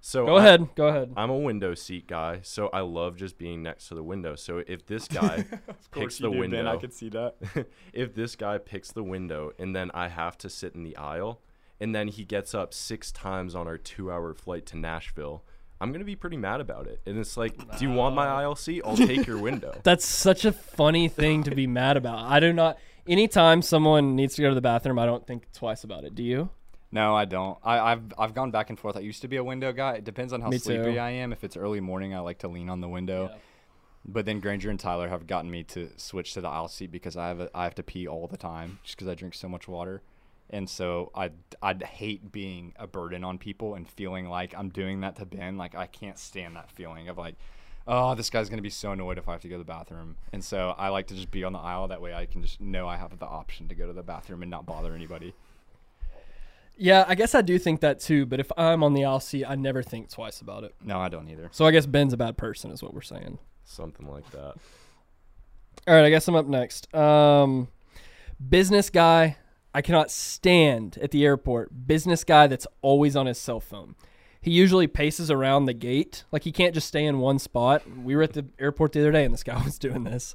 So Go I- ahead. Go ahead. I'm a window seat guy, so I love just being next to the window. So if this guy picks the window, ben, I could see that. if this guy picks the window and then I have to sit in the aisle, and then he gets up six times on our two-hour flight to Nashville, I'm gonna be pretty mad about it. And it's like, do you want my aisle seat? I'll take your window. That's such a funny thing to be mad about. I do not. Anytime someone needs to go to the bathroom, I don't think twice about it. Do you? No, I don't. I, I've I've gone back and forth. I used to be a window guy. It depends on how Me sleepy too. I am. If it's early morning, I like to lean on the window. But then Granger and Tyler have gotten me to switch to the aisle seat because I have a, I have to pee all the time just because I drink so much water, and so I I'd hate being a burden on people and feeling like I'm doing that to Ben. Like I can't stand that feeling of like, oh, this guy's gonna be so annoyed if I have to go to the bathroom. And so I like to just be on the aisle. That way I can just know I have the option to go to the bathroom and not bother anybody. Yeah, I guess I do think that too. But if I'm on the aisle seat, I never think twice about it. No, I don't either. So I guess Ben's a bad person, is what we're saying. Something like that. All right, I guess I'm up next. Um, business guy. I cannot stand at the airport. Business guy that's always on his cell phone. He usually paces around the gate. Like he can't just stay in one spot. We were at the airport the other day and this guy was doing this.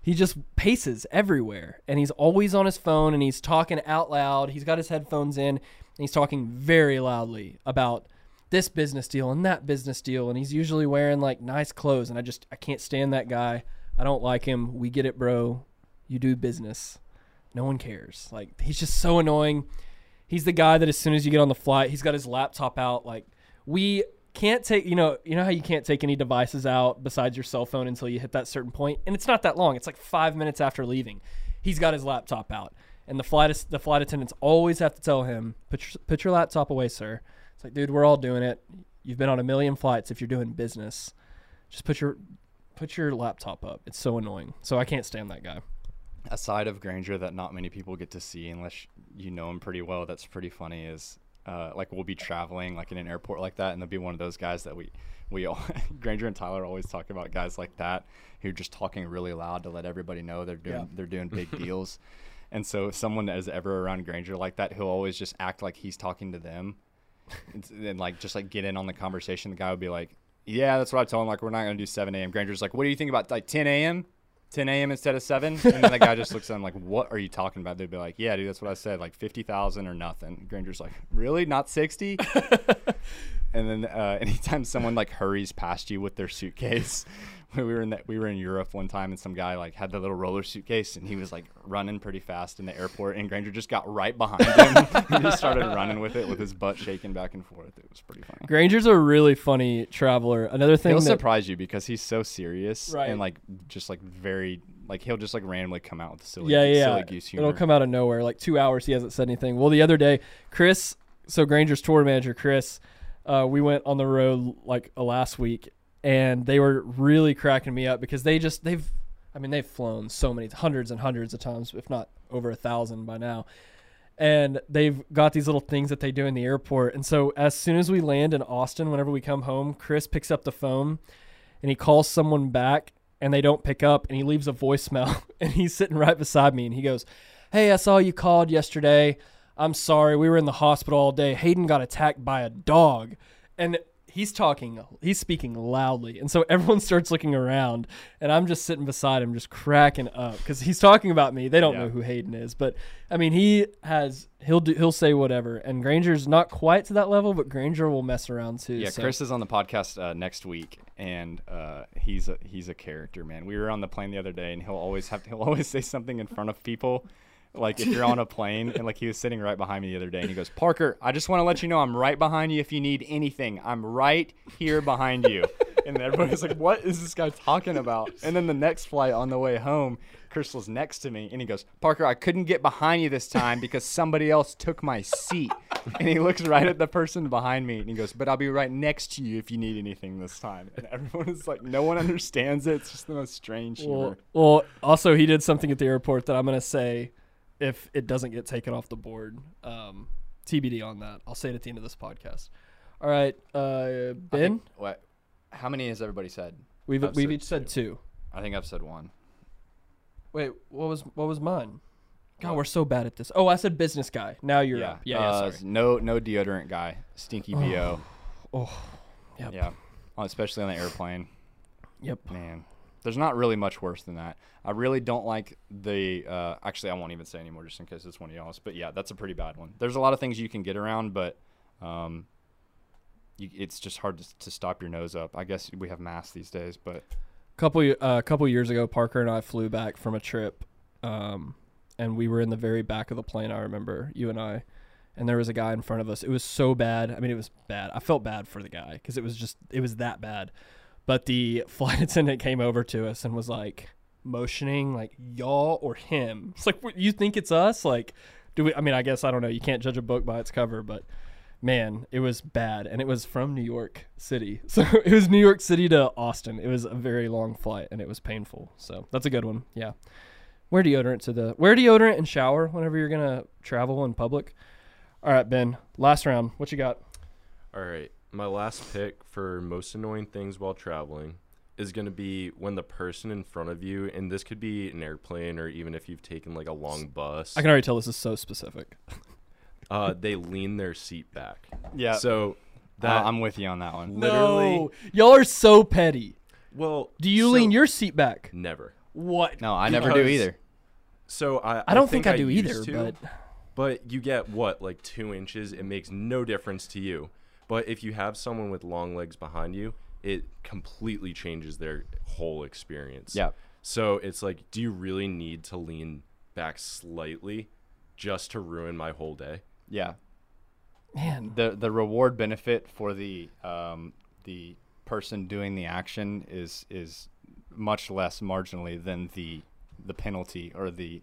He just paces everywhere and he's always on his phone and he's talking out loud. He's got his headphones in and he's talking very loudly about this business deal and that business deal and he's usually wearing like nice clothes and I just I can't stand that guy. I don't like him. We get it, bro. You do business. No one cares. Like he's just so annoying. He's the guy that as soon as you get on the flight, he's got his laptop out. Like we can't take, you know, you know how you can't take any devices out besides your cell phone until you hit that certain point, and it's not that long. It's like five minutes after leaving. He's got his laptop out, and the flight the flight attendants always have to tell him, "Put your, put your laptop away, sir." It's like, dude, we're all doing it. You've been on a million flights. If you're doing business, just put your put your laptop up. It's so annoying. So I can't stand that guy. A side of Granger that not many people get to see unless you know him pretty well. That's pretty funny. Is uh, like we'll be traveling like in an airport like that, and there'll be one of those guys that we we all Granger and Tyler always talk about guys like that who are just talking really loud to let everybody know they're doing Yeah. they're doing big deals. And so someone that is ever around Granger like that, he'll always just act like he's talking to them, and, and like just like get in on the conversation. The guy would be like, "Yeah, that's what I told him. Like we're not gonna do 7 a.m." Granger's like, "What do you think about like 10 a.m.?" 10 a.m. instead of 7 and then the guy just looks at him like what are you talking about? They'd be like yeah dude that's what i said like 50000 or nothing. Granger's like really? Not 60 and then uh, anytime someone like hurries past you with their suitcase we were in that we were in europe one time and some guy like had the little roller suitcase and he was like running pretty fast in the airport and granger just got right behind him and he started running with it with his butt shaking back and forth it was pretty funny Granger's a really funny traveler. Another thing he'll that surprise you because he's so serious Right. and like just like very like he'll just like randomly come out with silly, yeah, yeah, silly goose humor. it'll come out of nowhere. Like two hours, he hasn't said anything. Well, the other day, Chris, so Granger's tour manager, Chris, uh, we went on the road like uh, last week, and they were really cracking me up because they just they've, I mean, they've flown so many hundreds and hundreds of times, if not over a thousand by now. And they've got these little things that they do in the airport. And so as soon as we land in Austin, whenever we come home, Chris picks up the phone and he calls someone back and they don't pick up and he leaves a voicemail and he's sitting right beside me and he goes, Hey, I saw you called yesterday. I'm sorry. We were in the hospital all day. Hayden got attacked by a dog. And he's talking, he's speaking loudly. And so everyone starts looking around and I'm just sitting beside him, just cracking up because he's talking about me. They don't Yeah. know who Hayden is. But I mean, he has, he'll do, he'll say whatever. And Granger's not quite to that level, but Granger will mess around too. Yeah, so- Chris is on the podcast uh, next week, and uh, he's a, he's a character, man. We were on the plane the other day, and he'll always have he'll always say something in front of people, like if you're on a plane, and like he was sitting right behind me the other day, and he goes, "Parker, I just want to let you know I'm right behind you if you need anything. I'm right here behind you." and everybody's like, "What is this guy talking about?" And then the next flight on the way home. Chris Lee's next to me, and he goes, "Parker, I couldn't get behind you this time because somebody else took my seat." and he looks right at the person behind me, and he goes, "But I'll be right next to you if you need anything this time." And everyone is like, no one understands it. It's just the most strange Well, humor. well, also he did something at the airport that I'm gonna say, if it doesn't get taken off the board, um, TBD on that. I'll say it at the end of this podcast. All right, uh, Ben, think- what? How many has everybody said? we've I've we've said each said two. I think I've said one. Wait, what was what was mine? God, we're so bad at this. Oh, I said business guy. Now you're yeah, up. Yeah, yeah. uh, Sorry. No, no deodorant guy. Stinky bo. Oh, yep. Yeah, Oh, especially on the airplane. Yep. Man, there's not really much worse than that. I really don't like the. Uh, actually, I won't even say anymore just in case it's one of y'all's. But yeah, that's a pretty bad one. There's a lot of things you can get around, but um, you, it's just hard to, to stop your nose up. I guess we have masks these days, but couple a uh, couple years ago, Parker and I flew back from a trip, um, and we were in the very back of the plane. I remember you and I, and there was a guy in front of us. It was so bad. I mean, it was bad. I felt bad for the guy because it was just it was that bad. But the flight attendant came over to us and was like motioning like y'all or him. It's like "What, you think it's us? Like, do we? I mean, I guess I don't know. You can't judge a book by its cover, but man, it was bad, and it was from New York City. So it was New York City to Austin. It was a very long flight, and it was painful. So that's a good one. Yeah. Wear deodorant to the wear deodorant and shower whenever you're gonna travel in public. All right, Ben. Last round. What you got? All right. My last pick for most annoying things while traveling is going to be when the person in front of you, and this could be an airplane or even if you've taken like a long bus, I can already tell this is so specific. uh, they lean their seat back. yeah. So that, that I'm with you on that one. literally, No, y'all are so petty. well, Do you so- lean your seat back? Never. What? No, I never do either. So I, I don't think, I do used either. to, But But you get what, like two inches? It makes no difference to you. But if you have someone with long legs behind you, it completely changes their whole experience. Yeah. So it's like, do you really need to lean back slightly just to ruin my whole day? Yeah. man, the the reward benefit for the um, the person doing the action is is much less marginally than the the penalty or the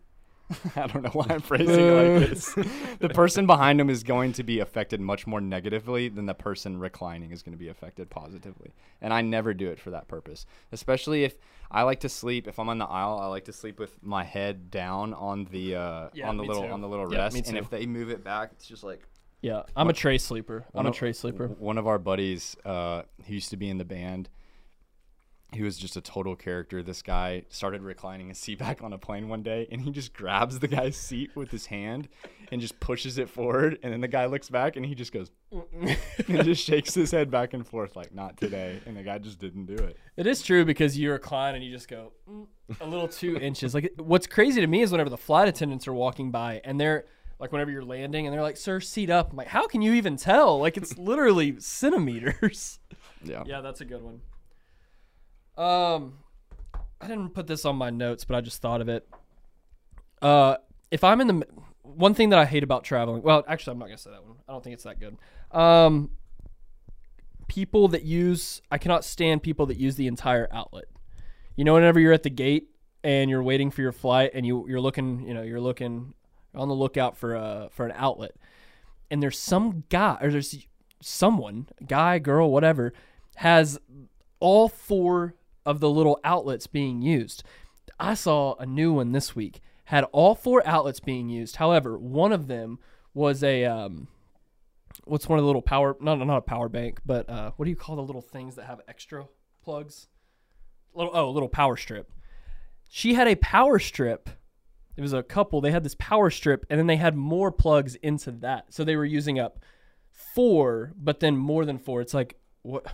I don't know why I'm phrasing it like this. The person behind him is going to be affected much more negatively than the person reclining is going to be affected positively. And I never do it for that purpose. Especially if I like to sleep. If I'm on the aisle, I like to sleep with my head down on the uh, Yeah, on the little too. on the little Yeah, rest. me And if they move it back, it's just like Yeah, I'm a tray sleeper. I'm a tray sleeper. One of our buddies, uh, who used to be in the band, he was just a total character. This guy started reclining his seat back on a plane one day, and he just grabs the guy's seat with his hand and just pushes it forward. And then the guy looks back and he just goes, and just shakes his head back and forth like, "Not today." And the guy just didn't do it. It is true because you recline and you just go mm, a little two inches. Like what's crazy to me is whenever the flight attendants are walking by and they're like, whenever you're landing and they're like, "Sir, seat up." I'm like, how can you even tell? Like it's literally centimeters. Yeah. yeah, that's a good one. Um, I didn't put this on my notes, but I just thought of it. Uh, if I'm in the one thing that I hate about traveling, well, actually, I'm not gonna say that one. I don't think it's that good. Um, people that use I cannot stand people that use the entire outlet. You know, whenever you're at the gate and you're waiting for your flight and you you're looking, you know, you're looking on the lookout for a for an outlet, and there's some guy or there's someone, guy, girl, whatever, has all four of the little outlets being used. I saw a new one this week had all four outlets being used. However, one of them was a um, what's one of the little power not not a power bank, but uh, what do you call the little things that have extra plugs? Little oh, a little power strip. She had a power strip. It was a couple. They had this power strip, and then they had more plugs into that. So they were using up four, but then more than four. It's like what?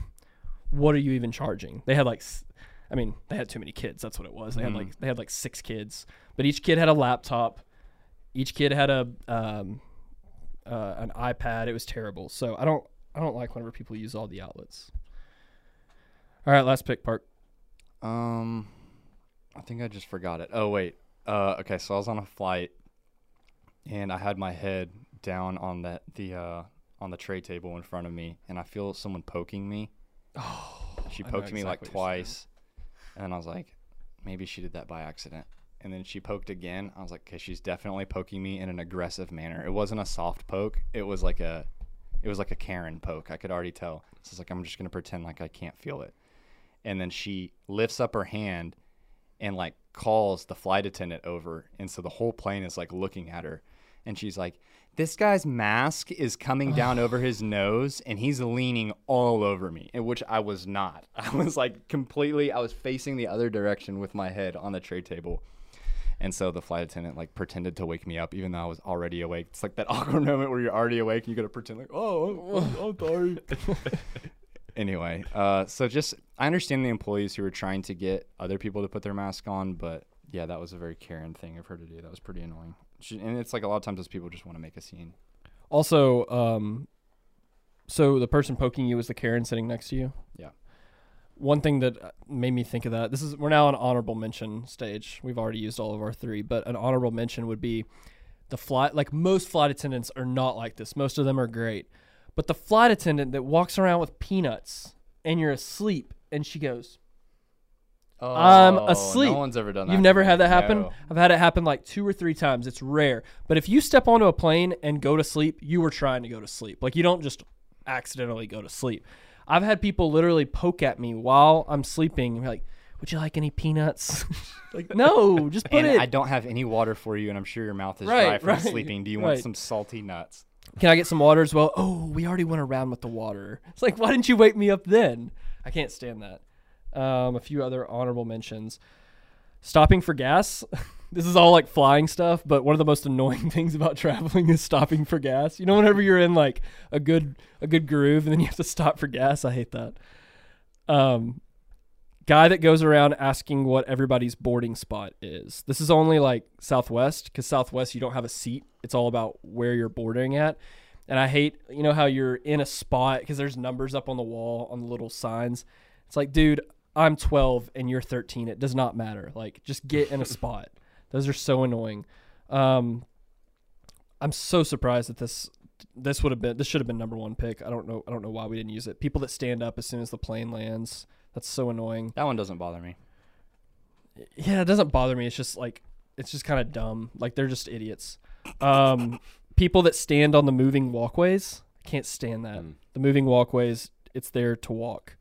What are you even charging? They had like, I mean, they had too many kids. That's what it was. They had like they had like six kids, but each kid had a laptop. Each kid had a um, uh, an iPad. It was terrible. So I don't I don't like whenever people use all the outlets. All right, last pick, Park. Um, I think I just forgot it. Oh wait. Uh, okay. So I was on a flight, and I had my head down on that the uh on the tray table in front of me, and I feel someone poking me. Oh, She I know poked me like exactly what you're saying. twice, and I was like, maybe she did that by accident. And then she poked again. I was like, okay, she's definitely poking me in an aggressive manner. It wasn't a soft poke. It was like a, it was like a Karen poke. I could already tell. So it's like I'm just gonna pretend like I can't feel it. And then she lifts up her hand, and like calls the flight attendant over, and so the whole plane is like looking at her, and she's like, this guy's mask is coming down over his nose and he's leaning all over me, in which I was not. I was like completely, I was facing the other direction with my head on the tray table. And so the flight attendant like pretended to wake me up, even though I was already awake. It's like that awkward moment where you're already awake and you gotta pretend like, oh, I'm, I'm sorry. anyway, uh, so just I understand the employees who are trying to get other people to put their mask on, but yeah, that was a very Karen thing of her to do. That was pretty annoying. She, and it's like a lot of times those people just want to make a scene. Also, um, so the person poking you is the Karen sitting next to you. Yeah. One thing that uh, made me think of that. This is we're now on honorable mention stage. We've already used all of our three, but an honorable mention would be the flight. Like most flight attendants are not like this. Most of them are great, but the flight attendant that walks around with peanuts and you're asleep, and she goes, I'm asleep. Oh, No one's ever done that. You've never had that happen? No. I've had it happen like two or three times. It's rare. But if you step onto a plane and go to sleep, you were trying to go to sleep. Like you don't just accidentally go to sleep. I've had people literally poke at me while I'm sleeping and be like, Would you like any peanuts? like, no, just put And it. I don't have any water for you, and I'm sure your mouth is Right, dry from right, sleeping. Do you want right. some salty nuts? Can I get some water as well? Oh, we already went around with the water. It's like, why didn't you wake me up then? I can't stand that. Um, a few other honorable mentions. Stopping for gas. this is all like flying stuff, but one of the most annoying things about traveling is stopping for gas. You know, whenever you're in like a good a good groove and then you have to stop for gas, I hate that. Um, guy that goes around asking what everybody's boarding spot is. This is only like Southwest because Southwest you don't have a seat. It's all about where you're boarding at. And I hate, you know, how you're in a spot because there's numbers up on the wall on the little signs. It's like, dude, I'm 12 and you're 13. It does not matter. Like, just get in a spot. Those are so annoying. Um, I'm so surprised that this this would have been this should have been number one pick. I don't know. I don't know why we didn't use it. People that stand up as soon as the plane lands. That's so annoying. That one doesn't bother me. Yeah, it doesn't bother me. It's just like it's just kind of dumb. Like they're just idiots. Um, people that stand on the moving walkways, I can't stand that. Mm. The moving walkways, it's there to walk.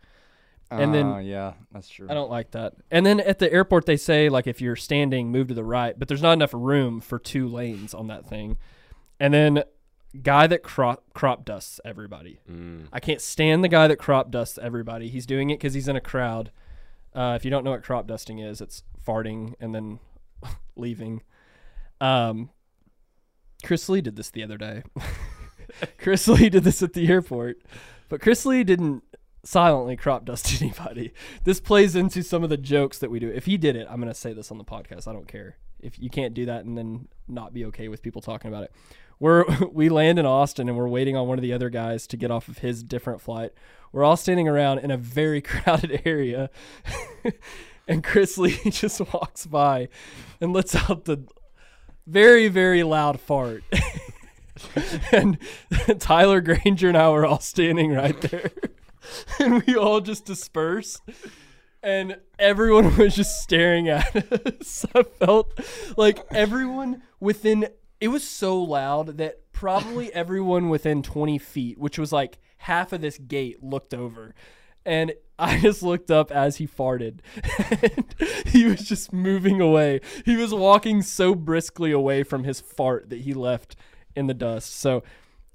And then- Uh, yeah, that's true. I don't like that. And then at the airport, they say like if you're standing, move to the right, but there's not enough room for two lanes on that thing. And then guy that crop crop dusts everybody. Mm. I can't stand the guy that crop dusts everybody. He's doing it because he's in a crowd. Uh, if you don't know what crop dusting is, it's farting and then leaving. Um, Chris Lee did this the other day. Chris Lee did this at the airport, but Chris Lee didn't silently crop dust anybody. This plays into some of the jokes that we do. If he did it, I'm going to say this on the podcast. I don't care. If you can't do that and then not be okay with people talking about it. We're we land in Austin and we're waiting on one of the other guys to get off of his different flight. We're all standing around in a very crowded area. and Chris Lee just walks by and lets out the very very loud fart. and Tyler Granger and I were all standing right there. and we all just disperse. And everyone was just staring at us. I felt like everyone within it was so loud that probably everyone within 20 feet, which was like half of this gate, looked over. And I just looked up as he farted. and he was just moving away. He was walking so briskly away from his fart that he left in the dust. So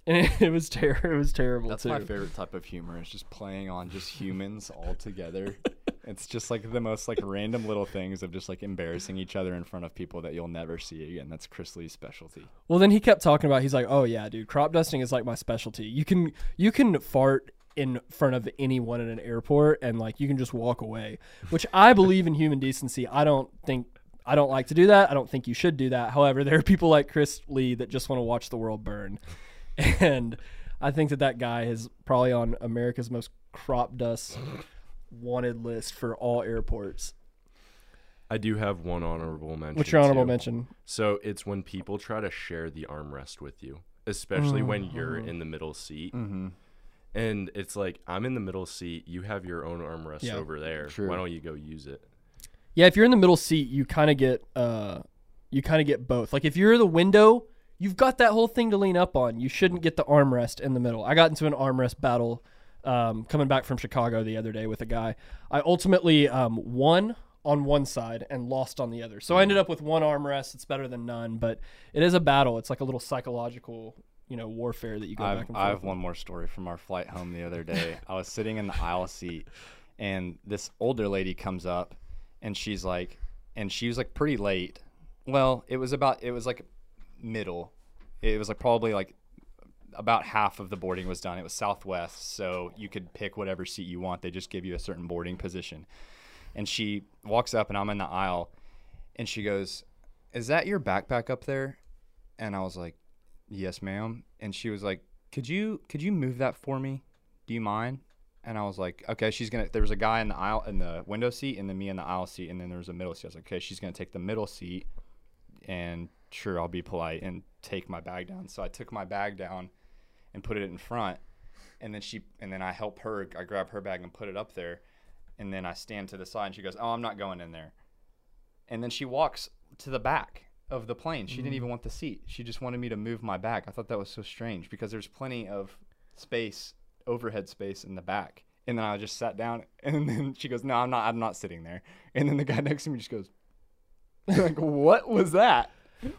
and it, it was ter- it was terrible That's too. my favorite type of humor. Is just playing on just humans all together. it's just like the most like random little things of just like embarrassing each other in front of people that you'll never see again. That's Chris Lee's specialty. Well, then he kept talking about. He's like, "Oh yeah, dude, crop dusting is like my specialty. You can you can fart in front of anyone in an airport, and like you can just walk away." Which I believe in human decency. I don't think I don't like to do that. I don't think you should do that. However, there are people like Chris Lee that just want to watch the world burn, and I think that that guy is probably on America's most crop dust wanted list for all airports. I do have one honorable mention. What's your honorable too. mention? So it's when people try to share the armrest with you, especially when you're Mm-hmm. in the middle seat. Mm-hmm. And it's like, I'm in the middle seat. You have your own armrest Yeah. over there. True. Why don't you go use it? Yeah, if you're in the middle seat, you kind of get uh you kind of get both. Like if you're the window, you've got that whole thing to lean up on. You shouldn't get the armrest in the middle. I got into an armrest battle um, coming back from Chicago the other day with a guy. I ultimately um, won on one side and lost on the other. So I ended up with one armrest. It's better than none, but it is a battle. It's like a little psychological, you know, warfare that you go I've, back and forth. I have one more story from our flight home the other day. I was sitting in the aisle seat, and this older lady comes up, and she's like, and she was like pretty late. Well, it was about it was like middle. It was like probably like about half of the boarding was done. It was Southwest, so you could pick whatever seat you want. They just give you a certain boarding position. And she walks up, and I'm in the aisle, and she goes, "Is that your backpack up there?" And I was like, "Yes, ma'am." And she was like, "Could you could you move that for me? Do you mind?" And I was like, "Okay." She's gonna. There was a guy in the aisle in the window seat, and then me in the aisle seat, and then there was a middle seat. I was like, "Okay." She's gonna take the middle seat, and sure, I'll be polite and take my bag down. So I took my bag down and put it in front, and then she and then I help her. I grab her bag and put it up there, and then I stand to the side, and she goes, "Oh, I'm not going in there." And then she walks to the back of the plane. She didn't mm-hmm. even want the seat. She just wanted me to move my back. I thought that was so strange because there's plenty of space, overhead space in the back. And then I just sat down, and then she goes, "No, I'm not. I'm not sitting there." And then the guy next to me just goes, "Like, what was that?"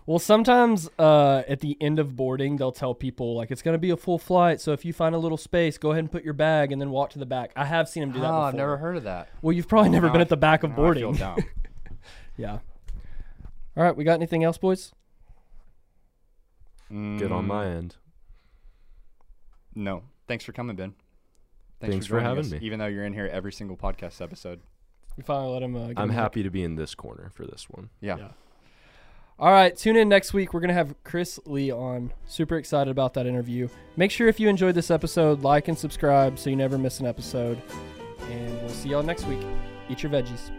Well, sometimes uh, at the end of boarding, they'll tell people like it's going to be a full flight. So if you find a little space, go ahead and put your bag and then walk to the back. I have seen them do that. oh, before. I've never heard of that. Well, you've probably never Now been I at the back of now I feel boarding. yeah. All right, we got anything else, boys? Good on my Mm, end. No, thanks for coming, Ben. Thanks for joining having us, me. Even though you're in here every single podcast episode. You finally let him. Uh, I'm him a- happy to be in this corner for this one. Yeah. Yeah. All right, tune in next week. We're going to have Chris Lee on. Super excited about that interview. Make sure if you enjoyed this episode, like and subscribe so you never miss an episode. And we'll see y'all next week. Eat your veggies.